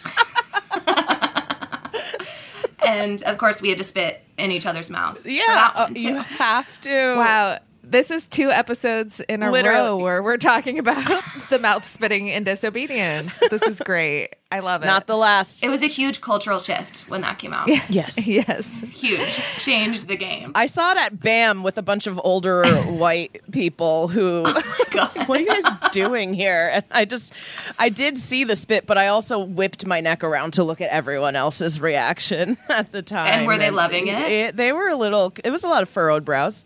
B: and of course, we had to spit in each other's mouths. for
D: Yeah,
B: that
D: uh,
B: one, too.
D: you have to.
A: Wow. This is two episodes in a
D: Literally.
A: row where we're talking about the mouth spitting and disobedience. This is great. I love it.
D: Not the last.
B: It was a huge cultural shift when that came out.
D: yes.
A: yes.
B: Huge. Changed the game.
D: I saw it at BAM with a bunch of older white people who, oh what are you guys doing here? And I just, I did see the spit, but I also whipped my neck around to look at everyone else's reaction at the time.
B: And were they loving it?
D: They were a little, it was a lot of furrowed brows.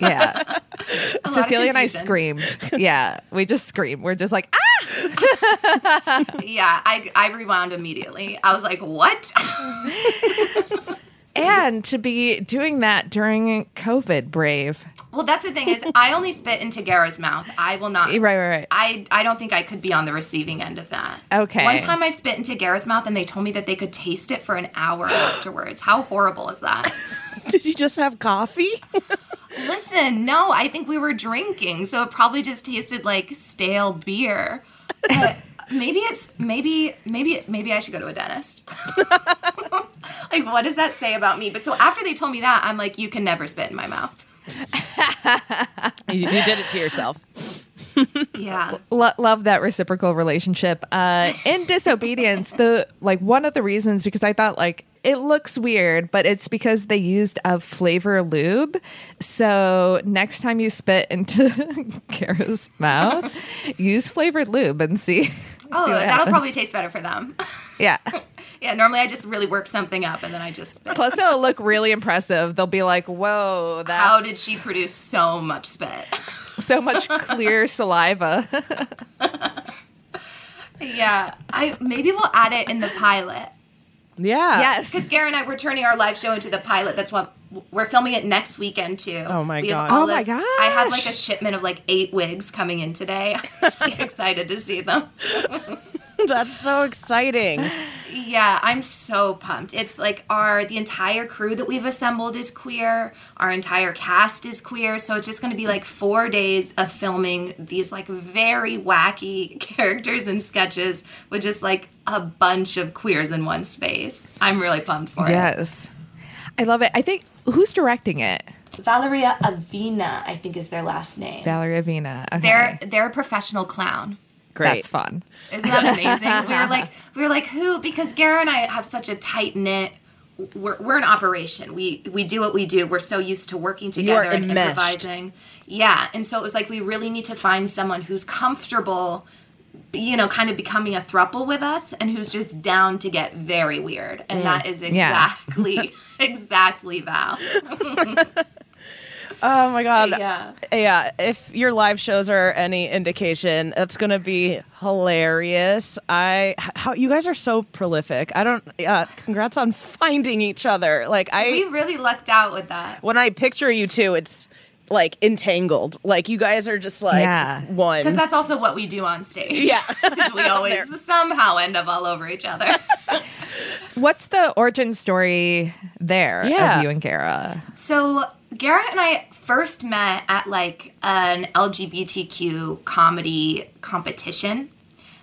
A: Yeah.
B: lot of
A: Cecilia and I screamed. Yeah. We just screamed. We're just like, ah!
B: Yeah, I, I rewound immediately. I was like, what?
A: and to be doing that during COVID, brave.
B: Well, that's the thing is, I only spit into Gara's mouth. I will not.
A: Right, right, right.
B: I I don't think I could be on the receiving end of that.
A: Okay.
B: One time I spit into Gara's mouth and they told me that they could taste it for an hour afterwards. How horrible is that?
D: Did you just have coffee?
B: Listen, no, I think we were drinking, so it probably just tasted like stale beer. But maybe it's maybe maybe maybe I should go to a dentist. like what does that say about me? But so after they told me that, I'm like, you can never spit in my mouth.
D: you, you did it to yourself.
B: Yeah.
A: Lo- love that reciprocal relationship. Uh, in disobedience, the like one of the reasons because I thought like it looks weird, but it's because they used a flavor lube. So next time you spit into Gara's mouth, use flavored lube and see.
B: Oh,
A: see
B: that'll
A: happens.
B: probably taste better for them.
A: yeah.
B: yeah, normally I just really work something up and then I just spit.
A: Plus, it'll look really impressive. They'll be like, "Whoa, that's
B: How did she produce so much spit?
A: so much clear saliva."
B: yeah, I maybe we'll add it in the pilot.
D: Yeah.
A: yes.
B: Because Gara and I we're turning our live show into the pilot. That's what we're filming it next weekend too.
D: Oh my
B: We have
D: God.
A: Oh my
B: olive- I have like a shipment of like eight wigs coming in today. I'm so excited to see them.
D: That's so exciting.
B: Yeah, I'm so pumped. It's like our the entire crew that we've assembled is queer. Our entire cast is queer. So it's just going to be like 4 days of filming these like very wacky characters and sketches with just like a bunch of queers in one space. I'm really pumped for it.
A: yes. I love it. I think who's directing it?
B: Valeria Avina, I think is their last name.
A: Valeria Avina. Okay.
B: They're they're a professional clown.
D: Great.
A: That's fun.
B: Isn't that amazing? we were like, we were like, who? Because Gara and I have such a tight knit. We're, we're an operation. We we do what we do. We're so used to working together and
D: enmeshed.
B: improvising. Yeah, and so it was like we really need to find someone who's comfortable, you know, kind of becoming a thruple with us, and who's just down to get very weird. And mm. that is
A: Yeah.
B: exactly exactly Val.
D: Oh my god.
B: Yeah.
D: Yeah, if your live shows are any indication, that's going to be hilarious. I how you guys are so prolific. I don't uh congrats on finding each other. Like I
B: We really lucked out with that.
D: when I picture you two, it's like entangled. Like you guys are just like
A: Yeah.
D: one.
B: Because that's also what we do on stage.
D: Yeah.
B: we always somehow end up all over each other.
A: What's the origin story there
D: Yeah.
A: of you and Gara?
B: So Garrett and I first met at like an LGBTQ comedy competition.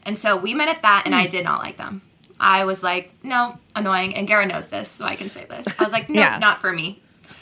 B: And so we met at that and I hmm. did not like them. I was like, no, annoying. And Garrett knows this, so I can say this. I was like, no,
A: Yeah.
B: not for me.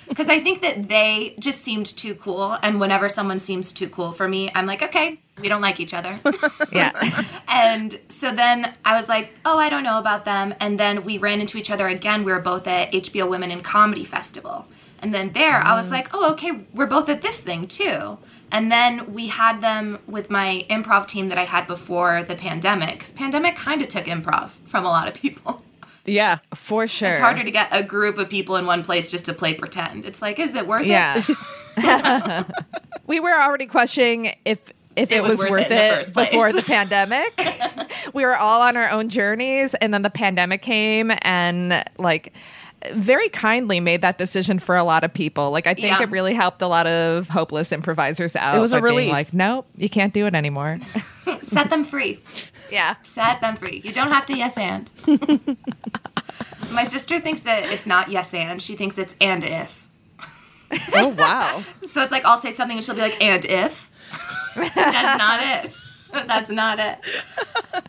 B: Because I think that they just seemed too cool. And whenever someone seems too cool for me, I'm like, okay, we don't like each other.
A: Yeah.
B: And so then I was like, oh, I don't know about them. And then we ran into each other again. We were both at HBO Women in Comedy Festival. And then there, I was mm. like, oh, okay, we're both at this thing too. And then we had them with my improv team that I had before the pandemic. Because pandemic kind of took improv from a lot of people.
D: yeah.
A: For sure.
B: It's harder to get a group of people in one place just to play pretend. It's like, is it worth
A: Yeah.
B: it?
A: we were already questioning if if it, was, worth,
B: in the
A: it,
B: first place.
A: before the pandemic. we were all on our own journeys and then the pandemic came and like very kindly made that decision for a lot of people. Like I think
B: Yeah.
A: it really helped a lot of hopeless improvisers out.
D: It was a
A: by
D: relief.
A: Like, nope, you can't do it anymore.
B: Set them free.
A: yeah.
B: Set them free. You don't have to yes and. My sister thinks that it's not yes and. She thinks it's and if.
D: Oh wow.
B: So it's like I'll say something and she'll be like, and if. That's not it. That's not it.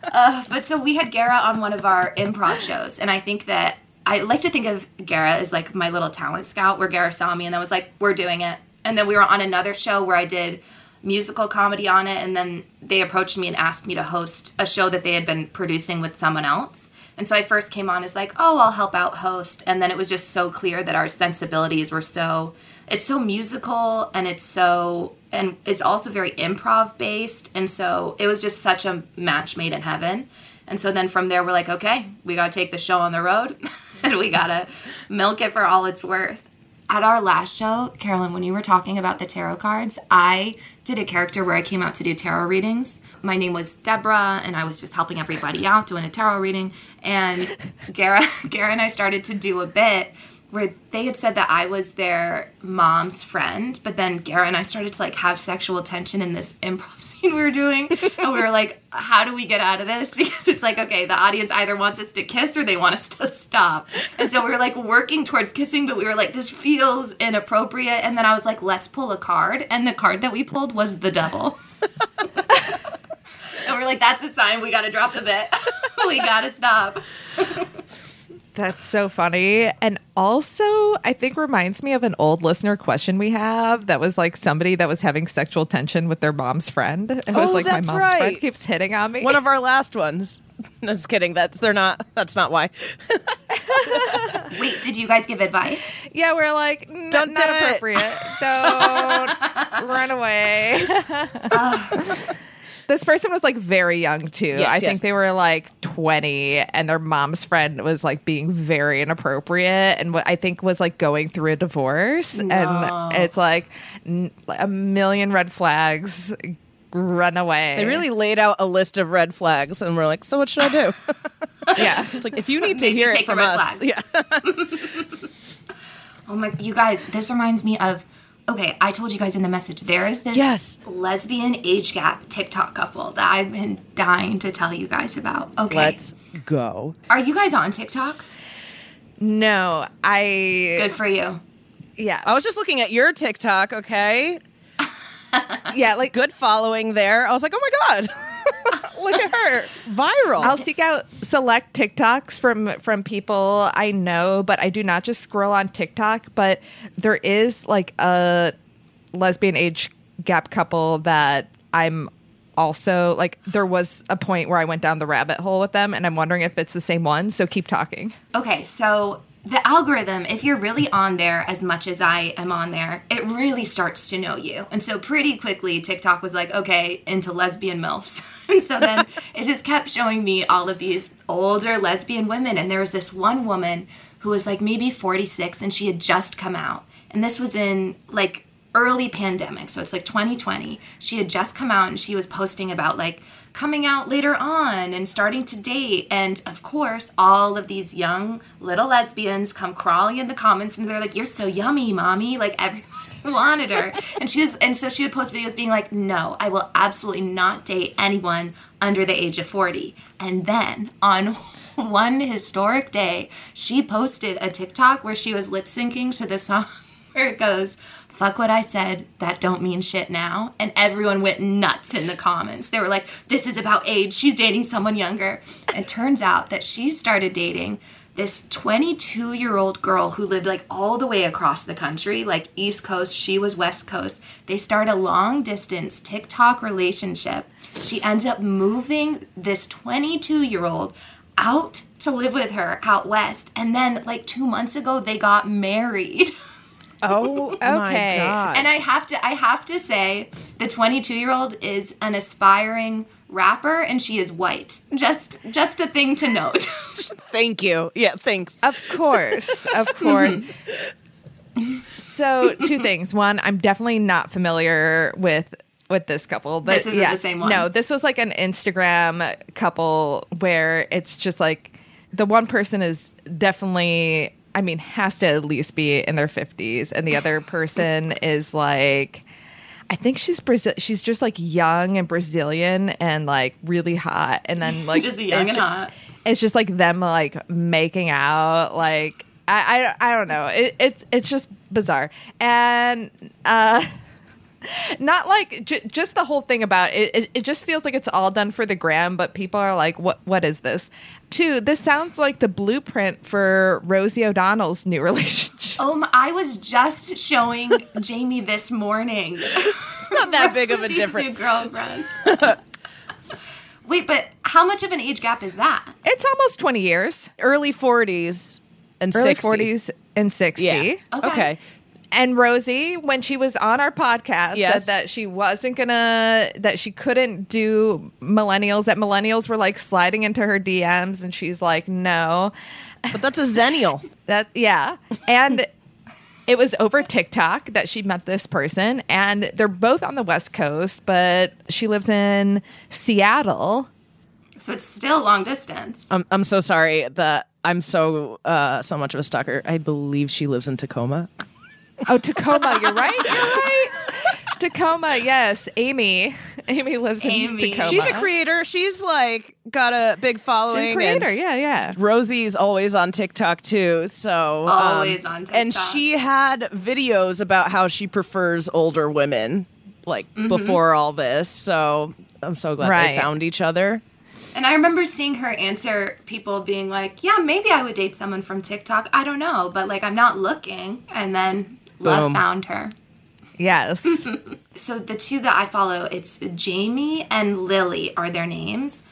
B: Uh, but so we had Gara on one of our improv shows, and I think that I like to think of Gara as like my little talent scout, where Gara saw me and then was like, "We're doing it." And then we were on another show where I did musical comedy on it, and then they approached me and asked me to host a show that they had been producing with someone else. And so I first came on as like, "Oh, I'll help out host," and then it was just so clear that our sensibilities were so it's so musical and it's so and it's also very improv based and so it was just such a match made in heaven and so then from there we're like okay we gotta take the show on the road and we gotta milk it for all it's worth. At our last show carolyn when you were talking about the tarot cards i did a character where i came out to do tarot readings. My name was deborah and i was just helping everybody out doing a tarot reading. And gara gara and i started to do a bit where they had said that I was their mom's friend, but then Gara and I started to like have sexual tension in this improv scene we were doing, and we were like, "How do we get out of this?" Because it's like, okay, the audience either wants us to kiss or they want us to stop, and so we were like working towards kissing, but we were like, "This feels inappropriate," and then I was like, "Let's pull a card," and the card that we pulled was the devil. And we're like, that's a sign we gotta drop the bit. we gotta stop.
A: That's so funny. And also, I think reminds me of an old listener question we have that was like somebody that was having sexual tension with their mom's friend. It was
D: Oh,
A: like, my mom's
D: right.
A: friend keeps hitting on me.
D: One of our last ones. No, just kidding. That's they're not. That's not why.
B: Wait, did you guys give advice?
A: yeah, we're like, "N-
D: Don't
A: not
D: do it."
A: appropriate. Don't run away. This person was like very young too.
D: Yes,
A: I
D: yes.
A: think they were like 20 and their mom's friend was like being very inappropriate and what I think was like going through a divorce and it's like n- a million red flags run away.
D: They really laid out a list of red flags, and we're like, so what should I do?
A: yeah.
D: It's like if you need to
B: Maybe
D: hear it from
B: red
D: us,
B: flags.
D: yeah.
B: Oh my, you guys, this reminds me of. Okay, I told you guys in the message there is this
D: Yes.
B: lesbian age gap TikTok couple that I've been dying to tell you guys about. Okay,
D: Let's go.
B: are you guys on TikTok?
A: No, I
B: Good for you.
A: yeah.
D: I was just looking at your TikTok. Okay,
A: yeah, like
D: good following there. I was like, oh my god, look at her, viral.
A: I'll seek out select TikToks from from people I know, but I do not just scroll on TikTok. But there is like a lesbian age gap couple that I'm also like. There was a point where I went down the rabbit hole with them, and I'm wondering if it's the same one. So keep talking.
B: Okay, so the algorithm, if you're really on there as much as I am on there, it really starts to know you. And so pretty quickly, TikTok was like, okay, into lesbian MILFs. And so then it just kept showing me all of these older lesbian women. And there was this one woman who was like maybe 46 and she had just come out. And this was in like early pandemic. So it's like 2020. She had just come out and she was posting about like coming out later on and starting to date. And of course, all of these young little lesbians come crawling in the comments and they're like, You're so yummy, mommy. Like everybody wanted her. And she was and so she would post videos being like, No, I will absolutely not date anyone under the age of 40. And then on one historic day, she posted a TikTok where she was lip syncing to the song where it goes, Fuck what I said, that don't mean shit now. And everyone went nuts in the comments. They were like, This is about age. She's dating someone younger. It turns out that she started dating this 22 year old girl who lived like all the way across the country, like East Coast, she was West Coast. They start a long distance TikTok relationship. She ends up moving this 22 year old out to live with her out west. And then, like two months ago, they got married.
D: oh, oh
A: Okay.
D: my god.
B: And I have to I have to say the 22 year old is an aspiring rapper and she is white. Just just a thing to note.
D: Thank you. Yeah, thanks.
A: Of course, of course. So, two things. One, I'm definitely not familiar with with this couple.
B: This isn't the same one?
A: No, this was like an Instagram couple where it's just like the one person is definitely, I mean, has to at least be in their 50s, and the other person is like. I think she's Brazil. She's just like young and Brazilian and like really hot, and then like
B: Just young
A: it's
B: and hot.
A: It's just like them like making out. Like I I, I don't know. It, it's it's just bizarre and uh, not like j- just the whole thing about it, it. It just feels like it's all done for the gram, but people are like, what What is this? Two, this sounds like the blueprint for Rosie O'Donnell's new relationship.
B: Oh, my, I was just showing Jamie this morning.
D: It's not that big of a
B: Rosie's new
D: difference.
B: girlfriend. Wait, but how much of an age gap is that?
A: It's almost twenty years,
D: Early 40s and
A: early
D: 60.
A: forties and sixty.
D: Yeah.
B: Okay.
D: Okay.
A: And Rosie, when she was on our podcast,
D: Yes.
A: said that she wasn't gonna, that she couldn't do millennials, that millennials were like sliding into her DMs, and she's like, no.
D: But that's a zennial.
A: That, yeah. And it was over TikTok that she met this person, and they're both on the West Coast, but she lives in Seattle.
B: So it's still long distance.
D: I'm, I'm so sorry that I'm so uh, so much of a stalker. I believe she lives in Tacoma.
A: Oh, Tacoma. You're right. You're right. Tacoma. Yes, Amy. Amy lives in
B: Amy.
A: Tacoma.
D: She's a creator. She's like got a big following.
A: She's a
D: and
A: creator. Yeah, yeah.
D: Rosie's always on TikTok too. So um,
B: Always on TikTok.
D: And
B: TikTok.
D: she had videos about how she prefers older women, like before all this. So I'm so glad
A: Right.
D: they found each other.
B: And I remember seeing her answer people being like, "Yeah, maybe I would date someone from TikTok. I don't know, but like I'm not looking." And then love
D: Boom.
B: found her.
A: Yes.
B: So the two that I follow, it's Jamie and Lily are their names.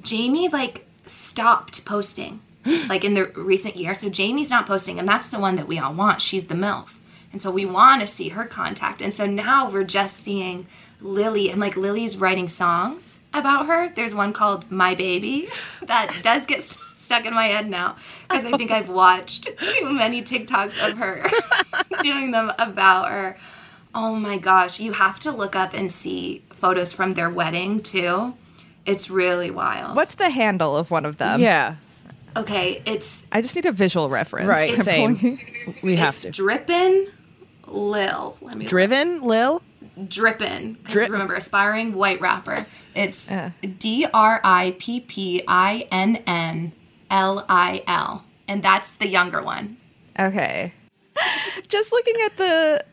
B: Jamie like stopped posting like in the recent year. So Jamie's not posting and that's the one that we all want. She's the MILF. And so we want to see her contact. And so now we're just seeing Lily and like Lily's writing songs about her. There's one called My Baby that does get s- stuck in my head now because I think I've watched too many TikToks of her doing them about her. Oh my gosh, you have to look up and see photos from their wedding too. It's really wild.
A: What's the handle of one of them?
D: yeah,
B: Okay, it's
A: I just need a visual reference.
D: right.
B: It's-
D: Same. We have
B: it's
D: to.
B: Drippin' Lil. Let me
D: Driven, Lil.
B: Drippin'. 'cause
D: Drip-
B: remember, aspiring white rapper. It's. D R I P P I N N L I L, and that's the younger one.
A: Okay. Just looking at the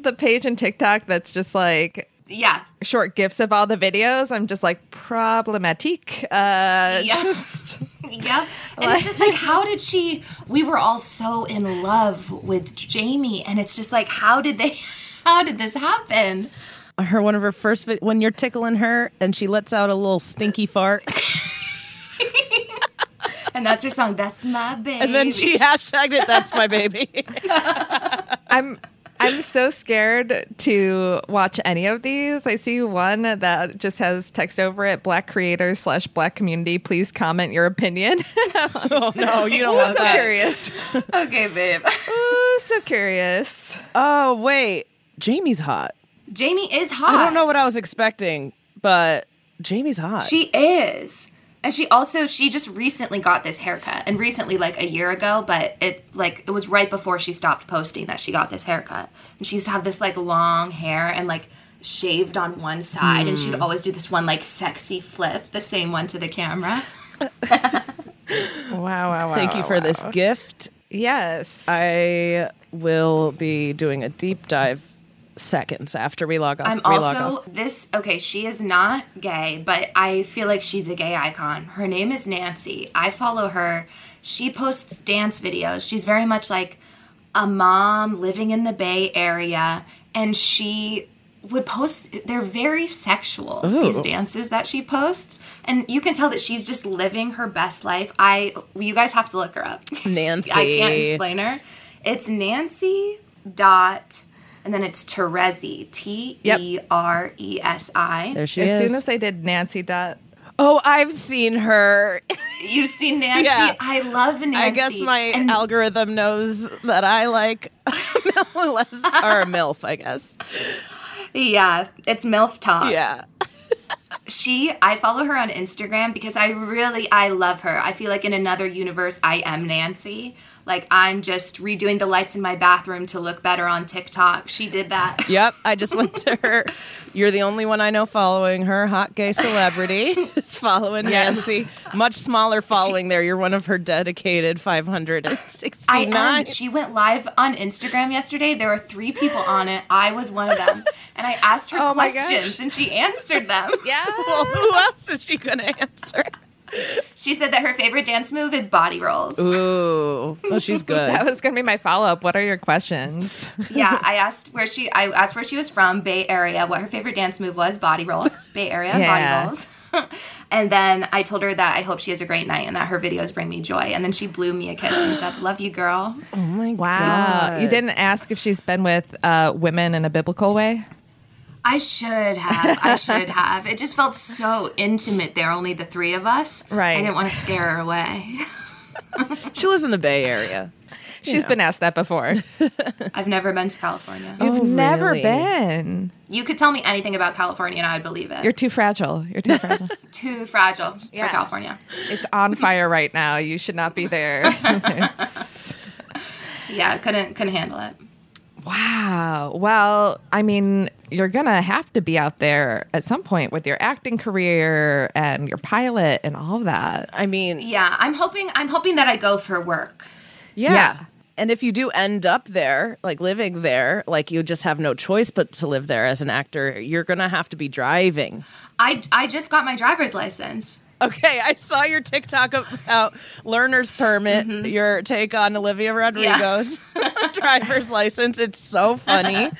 A: the page in TikTok that's just like
B: Yeah,
A: short gifs of all the videos, I'm just like problematic Uh
B: Yeah.
A: just
B: Yep. And it's just like, how did she? We were all so in love with Jamie, and it's just like, how did they? How did this happen?
D: Her one of her first vi- when you're tickling her and she lets out a little stinky fart,
B: And that's her song. That's my baby.
D: and then she hashtagged it. That's my baby.
A: I'm I'm so scared to watch any of these. I see one that just has text over it, black creators slash black community. Please comment your opinion.
D: oh no, you don't
A: I'm
D: want
A: so
D: that.
A: curious.
B: Okay, babe.
A: Ooh, so curious.
D: Oh wait, Jamie's hot.
B: Jamie is hot.
D: I don't know what I was expecting, but Jamie's hot.
B: She is. And she also she just recently got this haircut. And recently like a year ago, but it like it was right before she stopped posting that she got this haircut. And she used to have this like long hair and like shaved on one side and
D: Hmm.
B: she'd always do this one like sexy flip, the same one to the camera.
A: Wow, wow, wow.
D: Thank you
A: wow,
D: for this gift.
A: Yes.
D: I will be doing a deep dive seconds after we log off.
B: I'm also
D: off.
B: this okay, she is not gay, but I feel like she's a gay icon. Her name is Nancy. I follow her. She posts dance videos. She's very much like a mom living in the Bay Area and she would post they're very sexual these dances that she posts and you can tell that she's just living her best life i you guys have to look her up
D: Nancy.
B: I can't explain her. It's Nancy dot and then it's Teresi T E R E S I.
D: There she
A: as
D: is.
A: soon as they did Nancy dot
D: oh, I've seen her.
B: You've seen Nancy.
D: Yeah.
B: I love Nancy.
D: I guess my
B: And
D: algorithm knows that I like less, or a MILF, I guess.
B: yeah, it's MILF Talk.
D: Yeah.
B: She I follow her on Instagram because I really I love her. I feel like in another universe I am Nancy. Like I'm just redoing the lights in my bathroom to look better on TikTok. She did that.
D: Yep. I just went to her. You're the only one I know following her. Hot gay celebrity is following
B: Yes.
D: Nancy. Much smaller following there. You're one of her dedicated 569.
B: I am. She went live on Instagram yesterday. There were three people on it. I was one of them. And I asked her
A: Oh
B: questions and she answered them.
A: Yeah.
D: well, who else is she going to answer?
B: She said that her favorite dance move is body rolls.
D: Ooh. Well, she's good.
A: That was going to be my follow up. What are your questions?
B: Yeah, I asked where she I asked where she was from, Bay Area, what her favorite dance move was, body rolls. Bay Area,
A: Yeah.
B: body rolls. and then I told her that I hope she has a great night and that her videos bring me joy. And then she blew me a kiss and said, Love you, girl.
D: oh my
A: Wow.
D: God.
A: You didn't ask if she's been with uh, women in a biblical way?
B: I should have. I should have. It just felt so intimate there, only the three of us.
A: Right.
B: I didn't want to scare her away.
D: She lives in the Bay Area.
A: She's been asked that before.
B: I've never been to California.
A: Oh, You've
D: Oh,
A: never
D: really?
A: been.
B: You could tell me anything about California and I would believe it.
A: You're too fragile. You're too fragile.
B: too fragile for California.
A: it's on fire right now. You should not be there.
B: Yeah, couldn't couldn't handle it.
A: wow. Well, I mean, you're going to have to be out there at some point with your acting career and your pilot and all of that.
D: I mean,
B: Yeah, I'm hoping I'm hoping that I go for work.
D: yeah.
A: Yeah.
D: And if you do end up there, like living there, like you just have no choice but to live there as an actor, you're going to have to be driving.
B: I I just got my driver's license.
D: Okay, I saw your TikTok about learner's permit, mm-hmm. your take on Olivia Rodrigo's driver's license. It's so funny.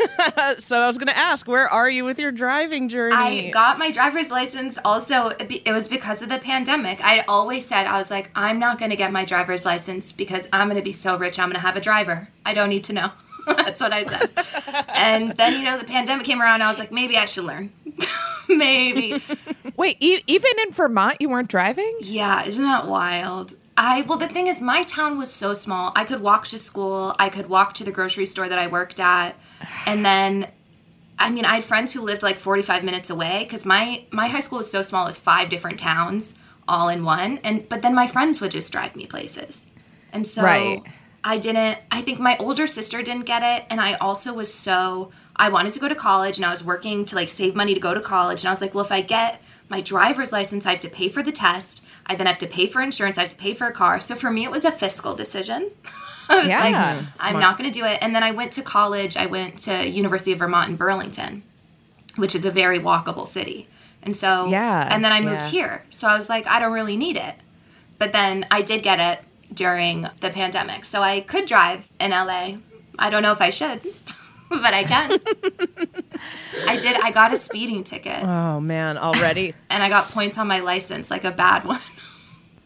D: so I was going to ask, where are you with your driving journey?
B: I got my driver's license also it was because of the pandemic. I always said I was like I'm not going to get my driver's license because I'm going to be so rich I'm going to have a driver. I don't need to know. That's what I said. and then you know the pandemic came around I was like maybe I should learn. maybe.
A: Wait, e- even in Vermont, you weren't driving?
B: Yeah, isn't that wild? I well the thing is my town was so small. I could walk to school, I could walk to the grocery store that I worked at, and then I mean, I had friends who lived like 45 minutes away cuz my my high school was so small, it was five different towns all in one, and but then my friends would just drive me places. And so
A: Right.
B: I didn't I think my older sister didn't get it and I also was so I wanted to go to college and I was working to like save money to go to college and I was like, well if I get my driver's license, I have to pay for the test. I then have to pay for insurance, I have to pay for a car. So for me it was a fiscal decision. I was
A: Yeah.
B: like, I'm not going to do it. And then I went to college. I went to University of Vermont in Burlington, which is a very walkable city. And so,
A: Yeah,
B: And then I moved
A: yeah.
B: here. So I was like, I don't really need it. But then I did get it during the pandemic. So I could drive in LA. I don't know if I should, but I can. I did. I got a speeding ticket
D: oh, man, already
B: and I got points on my license, like a bad one.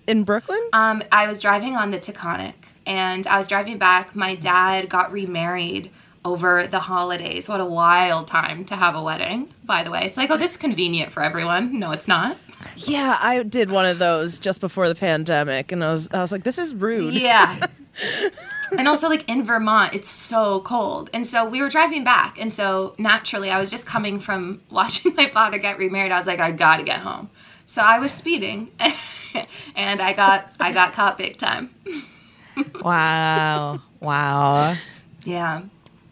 D: in Brooklyn?
B: Um, I was driving on the Taconic and I was driving back. My dad got remarried over the holidays. What a wild time to have a wedding, by the way. It's like, oh, this is convenient for everyone. No, it's not.
D: yeah, I did one of those just before the pandemic, and I was, I was like, this is rude.
B: Yeah. And also, like in Vermont, it's so cold. And so we were driving back. And so naturally, I was just coming from watching my father get remarried. I was like, I gotta get home. So I was speeding and I got I got caught big time.
A: Wow. wow.
B: Yeah.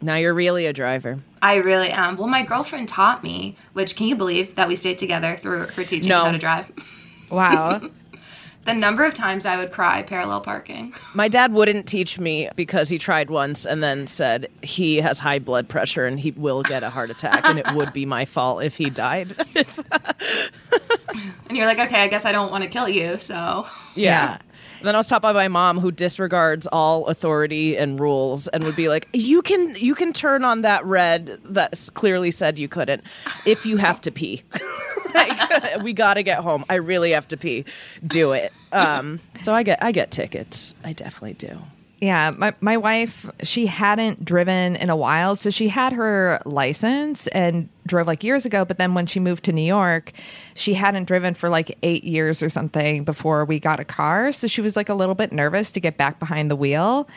D: Now you're really a driver.
B: I really am. Well, my girlfriend taught me, which can you believe that we stayed together through her teaching
D: No.
B: me how to drive?
A: Wow.
B: The number of times I would cry parallel parking.
D: My dad wouldn't teach me because he tried once and then said he has high blood pressure and he will get a heart attack and it would be my fault if he died.
B: And you're like, okay, I guess I don't want to kill you, so.
A: Yeah.
D: And then I was taught by my mom who disregards all authority and rules and would be like, "You can you can turn on that red that clearly said you couldn't if you have to pee. like, we got to get home. I really have to pee. Do it." Um, so I get I get tickets. I definitely do.
A: Yeah, my my wife, she hadn't driven in a while, so she had her license and drove like years ago, but then when she moved to New York, she hadn't driven for like 8 years or something before we got a car, so she was like a little bit nervous to get back behind the wheel.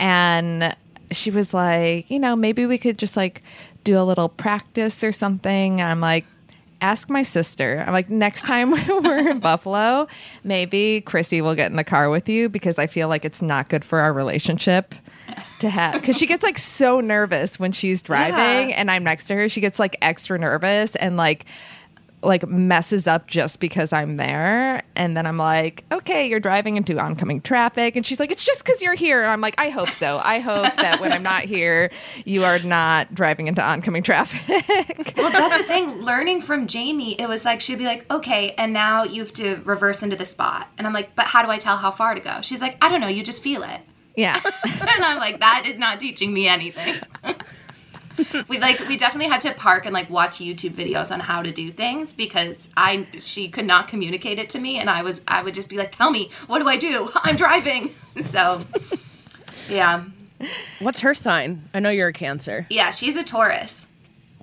A: And she was like, you know, maybe we could just like do a little practice or something. I'm like, ask my sister. I'm like, next time we're in Buffalo, maybe Chrissy will get in the car with you because I feel like it's not good for our relationship to have because she gets like so nervous when she's driving
B: Yeah.
A: and I'm next to her. She gets like extra nervous and like like messes up just because I'm there. And then I'm like, okay, you're driving into oncoming traffic. And she's like, it's just because you're here. And I'm like, I hope so. I hope that when I'm not here, you are not driving into oncoming traffic.
B: Well, that's the thing. Learning from Jamie, it was like she'd be like, "Okay, and now you have to reverse into the spot," and I'm like, "But how do I tell how far to go?" She's like, "I don't know. You just feel it."
A: yeah.
B: and I'm like, "That is not teaching me anything." we like we definitely had to park and like watch YouTube videos on how to do things because I she could not communicate it to me, and I was I would just be like, "Tell me, what do I do? I'm driving." So, yeah,
D: What's her sign? I know you're a Cancer.
B: yeah, she's a Taurus.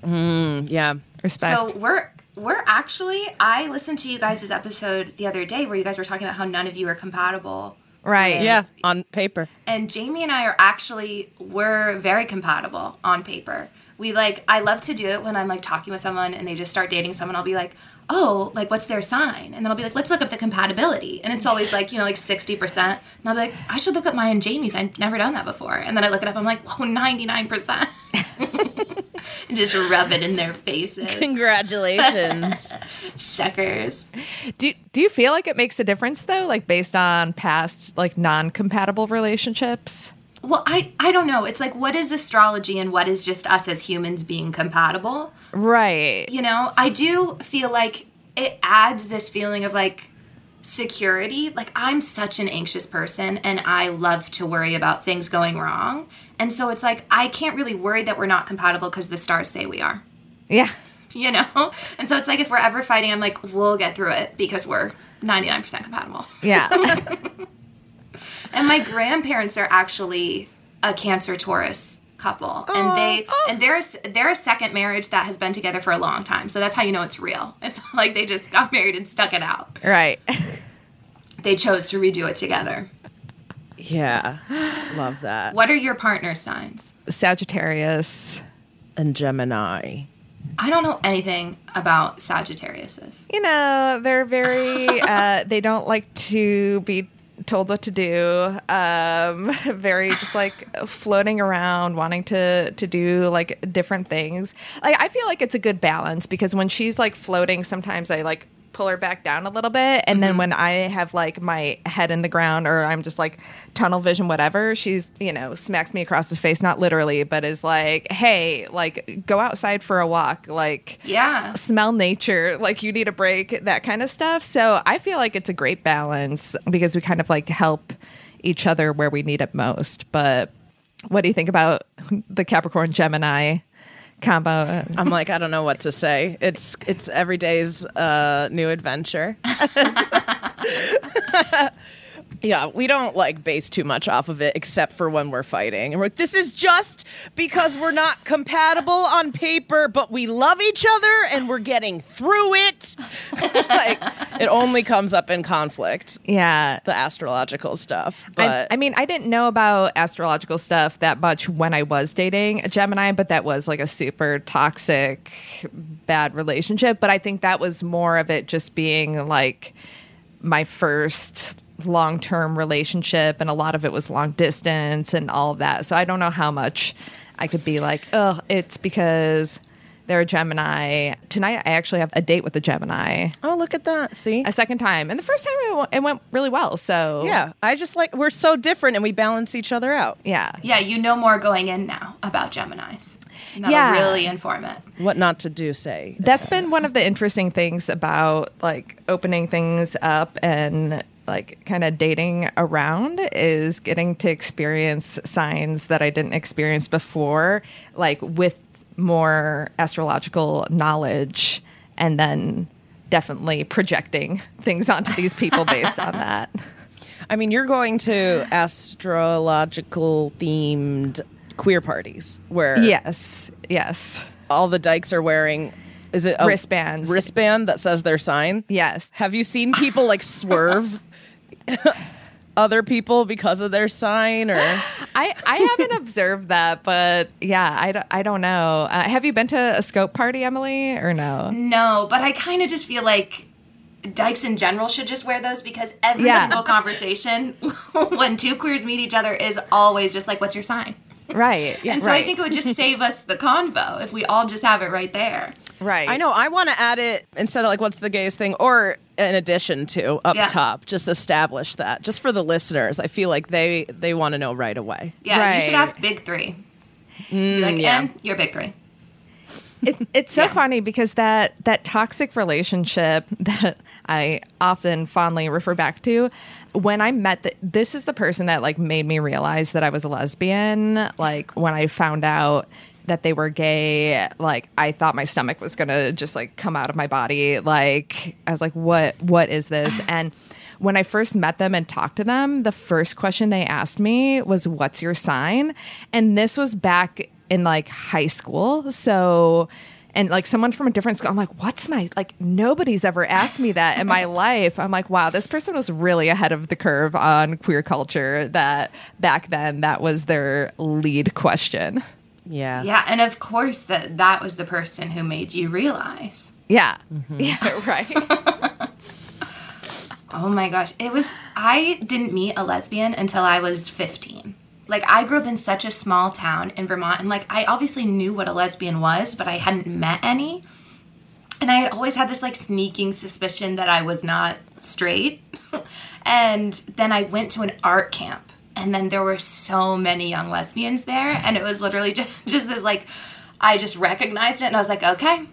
D: Mm, yeah.
A: Respect.
B: So we're we're actually I listened to you guys' episode the other day where you guys were talking about how none of you are compatible
A: Right.
D: Yeah, on paper.
B: And Jamie and I are actually we're very compatible on paper. We like I love to do it when I'm like talking with someone and they just start dating someone. I'll be like, "Oh, like what's their sign?" And then I'll be like, "Let's look up the compatibility." And it's always like you know like sixty percent. And I'll be like, "I should look up mine and Jamie's. I've never done that before." And then I look it up. I'm like, "Whoa, ninety nine percent." And just rub it in their faces.
D: Congratulations.
B: Suckers.
A: Do do you feel like it makes a difference though, like based on past like non-compatible relationships?
B: Well, I I don't know. It's like what is astrology and what is just us as humans being compatible?
A: Right.
B: you know i do feel like it adds this feeling of like security. Like i'm such an anxious person and i love to worry about things going wrong. And so it's like i can't really worry that we're not compatible because the stars say we are.
A: Yeah.
B: you know? And so it's like if we're ever fighting i'm like we'll get through it because we're 99% compatible.
A: Yeah.
B: and my grandparents are actually a cancer taurus couple and they and they're a, they're a second marriage that has been together for a long time so that's how you know it's real it's like they just got married and stuck it out
A: right.
B: they chose to redo it together
D: yeah, love that.
B: what are your partner signs
A: Sagittarius.
D: And Gemini.
B: i don't know anything about sagittariuses
A: You know, they're very uh they don't like to be told what to do. Um very just like floating around wanting to to do like different things. Like I feel like it's a good balance because when she's like floating sometimes I like pull her back down a little bit. And then mm-hmm. when I have like my head in the ground or I'm just like tunnel vision whatever she's you know smacks me across the face not literally but is like hey like go outside for a walk like
B: yeah.
A: smell nature like you need a break that kind of stuff. So i feel like it's a great balance because we kind of like help each other where we need it most. But what do you think about the capricorn gemini combo
D: I'm like, I don't know what to say. It's it's every day's uh, new adventure. yeah, we don't like base too much off of it, except for when we're fighting. And we're like, this is just because we're not compatible on paper, but we love each other and we're getting through it. like, it only comes up in conflict.
A: yeah
D: The astrological stuff,
A: I,
D: but
A: I mean, I didn't know about astrological stuff that much when I was dating a Gemini, but that was like a super toxic, bad relationship. But I think that was more of it just being like my first long term relationship, and a lot of it was long distance and all of that. So I don't know how much I could be like, oh, it's because they're a Gemini. Tonight, I actually have a date with a Gemini
D: oh, look at that! See,
A: a second time. And the first time it, w- it went really well. So,
D: yeah, I just like we're so different and we balance each other out.
A: Yeah.
B: yeah you know more going in now about geminis and that'll
A: Yeah.
B: really inform it
D: What not to do, say.
A: That's been one of the interesting things about like opening things up and like kind of dating around is getting to experience signs that I didn't experience before, like with more astrological knowledge and then definitely projecting things onto these people based on that.
D: I mean, you're going to astrological themed queer parties where
A: Yes. Yes.
D: all the dykes are wearing is it a
A: Wristbands.
D: wristband that says their sign?
A: Yes.
D: Have you seen people like swerve other people because of their sign or
A: I, I haven't observed that, but yeah, I, don't- I don't know. Uh, have you been to a scope party, Emily, or no?
B: no but i kind of just feel like dykes in general should just wear those because every
A: Yeah.
B: single conversation when two queers meet each other is always just like what's your sign
A: Right.
B: and so
A: right.
B: i think it would just save us the convo if we all just have it right there
A: right.
D: I know I want to add it instead of like what's the gayest thing or in addition to up
B: Yeah.
D: top just establish that just for the listeners I feel like they they want to know right away
B: Yeah, you should ask Big Three. Be mm, like,
D: yeah.
B: and you're Big Three.
A: It, it's so
B: Yeah.
A: funny because that that toxic relationship that I often fondly refer back to when I met the, this is the person that like made me realize that I was a lesbian like when I found out that they were gay like I thought my stomach was to just like come out of my body like I was like what what is this and when I first met them and talked to them, the first question they asked me was, What's your sign? And this was back in like high school. So and like someone from a different school. I'm like, what's my like? Nobody's ever asked me that in my life. I'm like, wow, this person was really ahead of the curve on queer culture. That back then, that was their lead question.
D: Yeah.
B: Yeah, and of course that that was the person who made you realize.
A: Yeah, mm-hmm. yeah, right.
B: Oh my gosh. It was, I didn't meet a lesbian until I was 15. Like, I grew up in such a small town in Vermont, and like, I obviously knew what a lesbian was, but I hadn't met any. And I had always had this like sneaking suspicion that I was not straight. and then I went to an art camp, and then there were so many young lesbians there, and it was literally just, just this like, I just recognized it, and I was like, okay,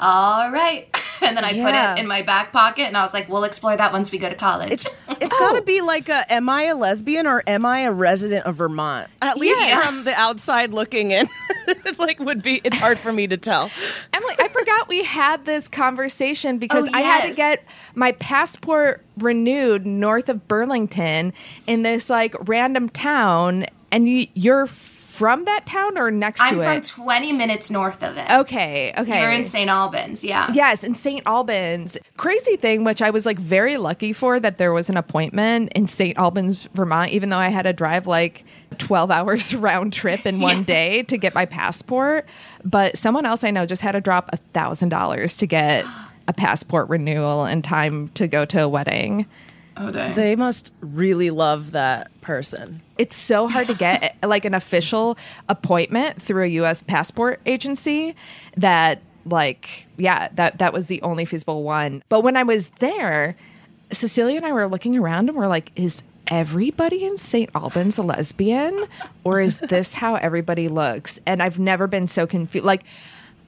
B: all right. And then I
D: Yeah.
B: put it in my back pocket and I was like, we'll explore that once we go to college.
D: It's it's got to be like a am I a lesbian or am I a resident of Vermont? At least
B: Yes.
D: from the outside looking in. it's like would be it's hard for me to tell.
A: Emily, I forgot we had this conversation because
B: Oh,
A: I had to get my passport renewed north of Burlington in this like random town, and you, you're from that town or next
B: I'm
A: to
B: from 20 minutes north of it.
A: okay, okay.
B: You're in St. Albans, yeah.
A: Yes, in St. Albans. Crazy thing, which I was like very lucky for, that there was an appointment in St. Albans, Vermont, even though I had to drive like 12 hours round trip in one day to get my passport. But someone else I know just had to drop a $1,000 to get a passport renewal in time to go to a wedding.
B: Oh, dang.
D: They must really love that person.
A: It's so hard to get like an official appointment through a US passport agency that like yeah, that that was the only feasible one. But when I was there, Cecilia and I were looking around and we're like is everybody in St. Albans a lesbian or is this how everybody looks? And I've never been so confused like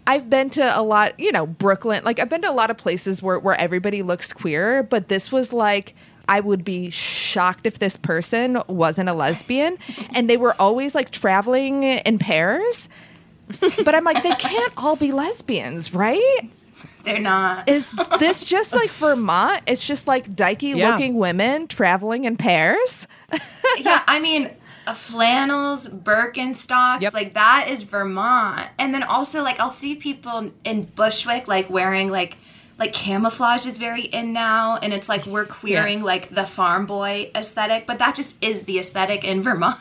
A: I've been to a lot, you know, Brooklyn. Like I've been to a lot of places where where everybody looks queer, but this was like I would be shocked if this person wasn't a lesbian and they were always like traveling in pairs. But I'm like they can't all be lesbians, right?
B: They're not.
A: Is this just like Vermont? It's just like dykey
D: Yeah.
A: looking women traveling in pairs?
B: yeah, I mean, uh, flannels, Birkenstocks,
D: Yep.
B: like that is Vermont. And then also, like, I'll see people in Bushwick, like, wearing, like, like camouflage is very in now, and it's like we're queering like the farm boy aesthetic, but that just is the aesthetic in Vermont.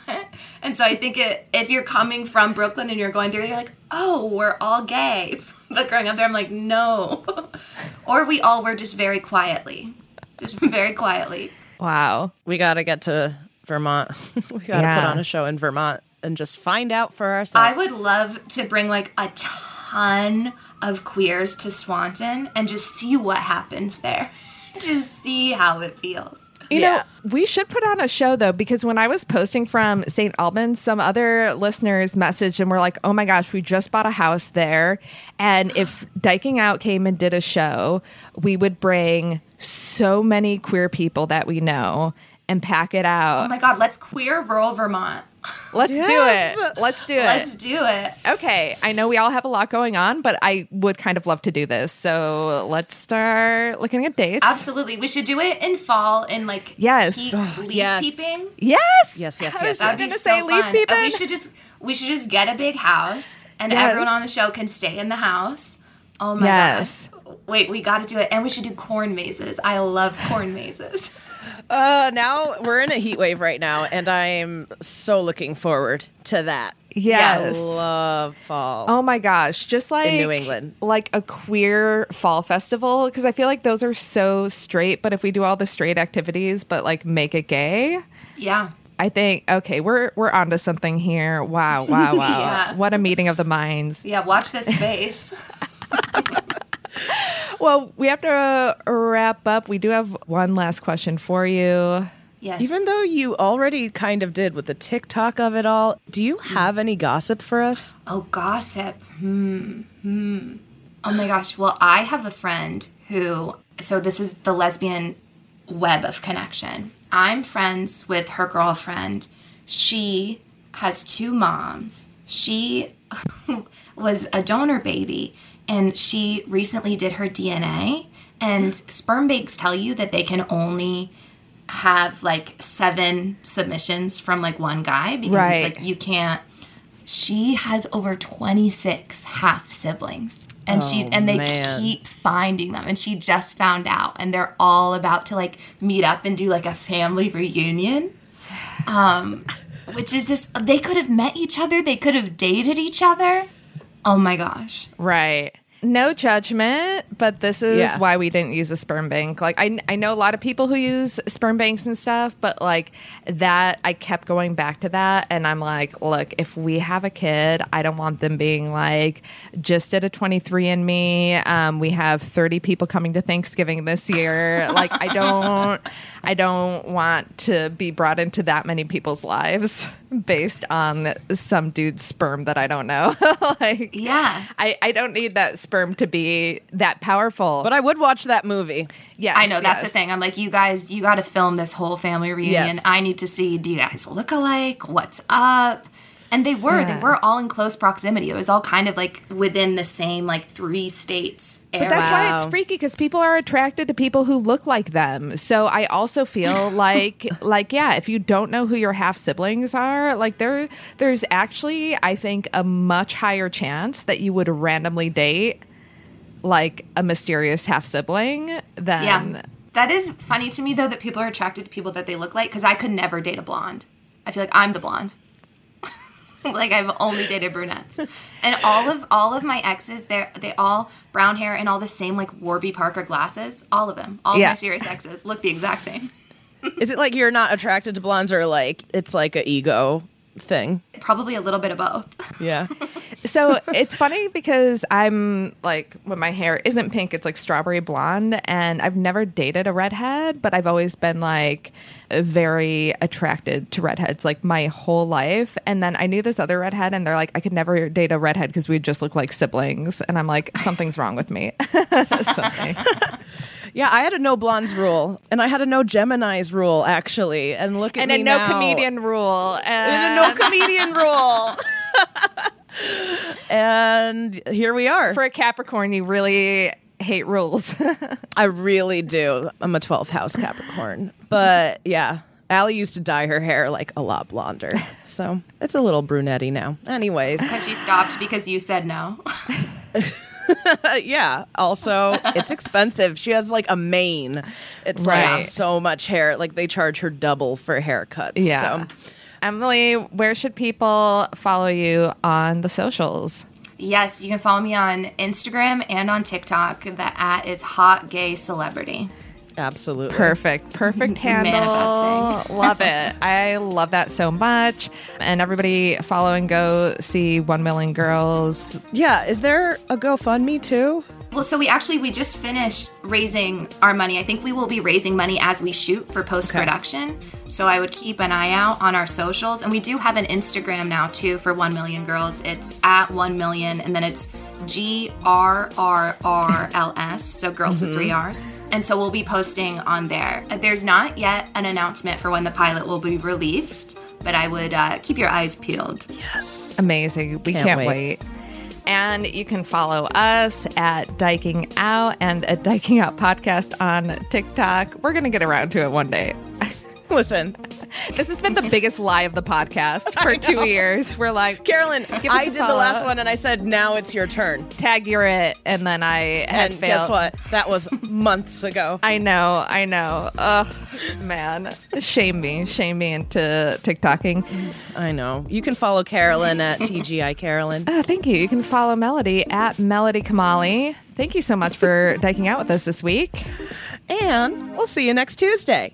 B: And so I think it, if you're coming from Brooklyn and you're going through, you're like, oh, we're all gay. But growing up there, I'm like, no. or we all were just very quietly, just very quietly.
A: Wow.
D: We got to get to Vermont. we got to put on a show in Vermont and just find out for ourselves.
B: I would love to bring like a ton of queers to Swanton and just see what happens there. Just see how it feels.
A: You
D: Yeah.
A: know, we should put on a show though, because when I was posting from St. Albans, some other listeners messaged and were like, oh my gosh, we just bought a house there. And if Dyking Out came and did a show, we would bring so many queer people that we know and pack it out.
B: Oh my god, let's queer rural Vermont.
A: Let's
D: Yes.
A: do it. Let's do it.
B: Let's do it.
A: okay. I know we all have a lot going on, but I would kind of love to do this. So let's start looking at dates.
B: Absolutely. We should do it in fall in like
A: Yes.
B: heat leaf
D: yes.
B: peeping.
A: Yes.
D: Yes, yes,
A: I was
D: yes,
B: That'd
A: going
B: be
A: to
B: so
A: say leaf
B: fun.
A: peeping.
B: And we should just we should just get a big house and
A: Yes.
B: everyone on the show can stay in the house. Oh my
A: Yes.
B: gosh. Wait, we got to do it. And we should do corn mazes. I love corn mazes.
D: uh, now we're in a heat wave right now, and I'm so looking forward to that.
A: Yes.
D: I love fall.
A: Oh my gosh, just like
D: New England.
A: like a queer fall festival because I feel like those are so straight, but if we do all the straight activities but like make it gay,
B: Yeah.
A: I think okay, we're we're onto something here. Wow, wow, wow.
B: Yeah.
A: What a meeting of the minds.
B: Yeah, watch this space.
A: Well, we have to uh, wrap up. We do have one last question for you.
B: Yes.
D: Even though you already kind of did with the TikTok of it all, do you have any gossip for us?
B: Oh, gossip. Hmm. Hmm. Oh my gosh. Well, I have a friend who, so this is the lesbian web of connection. I'm friends with her girlfriend. She has two moms. She was a donor baby and she recently did her DNA. And sperm banks tell you that they can only have like seven submissions from like one guy because
A: Right.
B: it's like you can't she has over 26 half siblings and she and they
D: man.
B: keep finding them and she just found out and they're all about to like meet up and do like a family reunion um which is just they could have met each other they could have dated each other oh my gosh
A: Right. No judgment, but this is
D: Yeah.
A: why we didn't use a sperm bank. Like I I know a lot of people who use sperm banks and stuff, but like that I kept going back to that and I'm like, look, if we have a kid, I don't want them being like just did a 23 and me. Um we have 30 people coming to Thanksgiving this year. like I don't I don't want to be brought into that many people's lives based on some dude's sperm that I don't know. like
B: yeah
A: I, I don't need that sperm to be that powerful.
D: But I would watch that movie.
A: yes,
B: I know that's the thing. I'm like, you guys, you got to film this whole family reunion.
D: Yes.
B: I need to see. Do you guys look alike? What's up? And they were. They were all in close proximity. It was all kind of like within the same like three states.
A: But that's why it's freaky because people are attracted to people who look like them. So I also feel like, like, yeah, if you don't know who your half siblings are, like there, there's actually, I think, a much higher chance that you would randomly date like a mysterious half sibling than.
B: yeah. That is funny to me though that people are attracted to people that they look like because I could never date a blonde. I feel like I'm the blonde. like I've only dated brunettes, and all of all of my exes, they are they all brown hair and all the same like Warby Parker glasses. All of them, all
A: Yeah.
B: my serious exes look the exact same.
D: Is it like you're not attracted to blondes or like it's like a ego thing?
B: Probably a little bit of both.
D: Yeah.
A: so it's funny because I'm like when my hair isn't pink, it's like strawberry blonde, and I've never dated a redhead, but I've always been like very attracted to redheads like my whole life. And then I knew this other redhead, and they're like, I could never date a redhead because we would just look like siblings, and I'm like, something's wrong with me. Something.
D: Yeah, I had a no blondes rule, and I had a no Gemini's rule actually. And look at
A: and
D: me
A: a no
D: now.
A: comedian rule,
D: and
A: and,
D: a no um, comedian rule. and here we are.
A: for a Capricorn, you really hate rules.
D: I really do. I'm a 12th house Capricorn, but yeah. Allie used to dye her hair like a lot blonder, so it's a little brunetty now. Anyways,
B: Because she stopped because you said no.
D: Yeah. Also, it's expensive. She has like a mane. It's like so much hair. Like they charge her double for haircuts.
A: Yeah.
D: So.
A: Emily, where should people follow you on the socials?
B: yes, you can follow me on Instagram and on TikTok. The at is hot gay celebrity.
D: Absolutely.
A: Perfect. Perfect handle. Love it. I love that so much. And everybody follow and go see 1 Million Girls.
D: Yeah. Is there a GoFundMe too?
B: Well, so we actually we just finished raising our money. I think we will be raising money as we shoot for post production. So I would keep an eye out on our socials, and we do have an Instagram now too for One Million Girls. It's at One Million, and then it's G R R R L S. So girls with three mm-hmm. R's. And so we'll be posting on there. Uh, There's not yet an announcement for when the pilot will be released, but I would uh, keep your eyes peeled. Yes.
A: Amazing. We
D: Can't
A: can't,
D: wait.
A: wait. And you can follow us at Dyking Out and at Dyking Out Podcast on TikTok. We're going to get around to it one day.
D: Listen,
A: This has been the biggest lie of the podcast for two years. We're like,
D: Carolyn,
A: us
D: I did the last one and I said, now it's your turn.
A: tag you're it. And then I had
D: And
A: failed.
D: guess what? That was months ago.
A: I know, I know. Ugh, man. Shame me. Shame me into TikToking.
D: I know. You can follow Carolyn at TGI Carolyn.
A: Uh, thank you. You can follow Melody at Melody Kamali. Thank you so much for dyking out with us this week.
D: And we'll see you next Tuesday.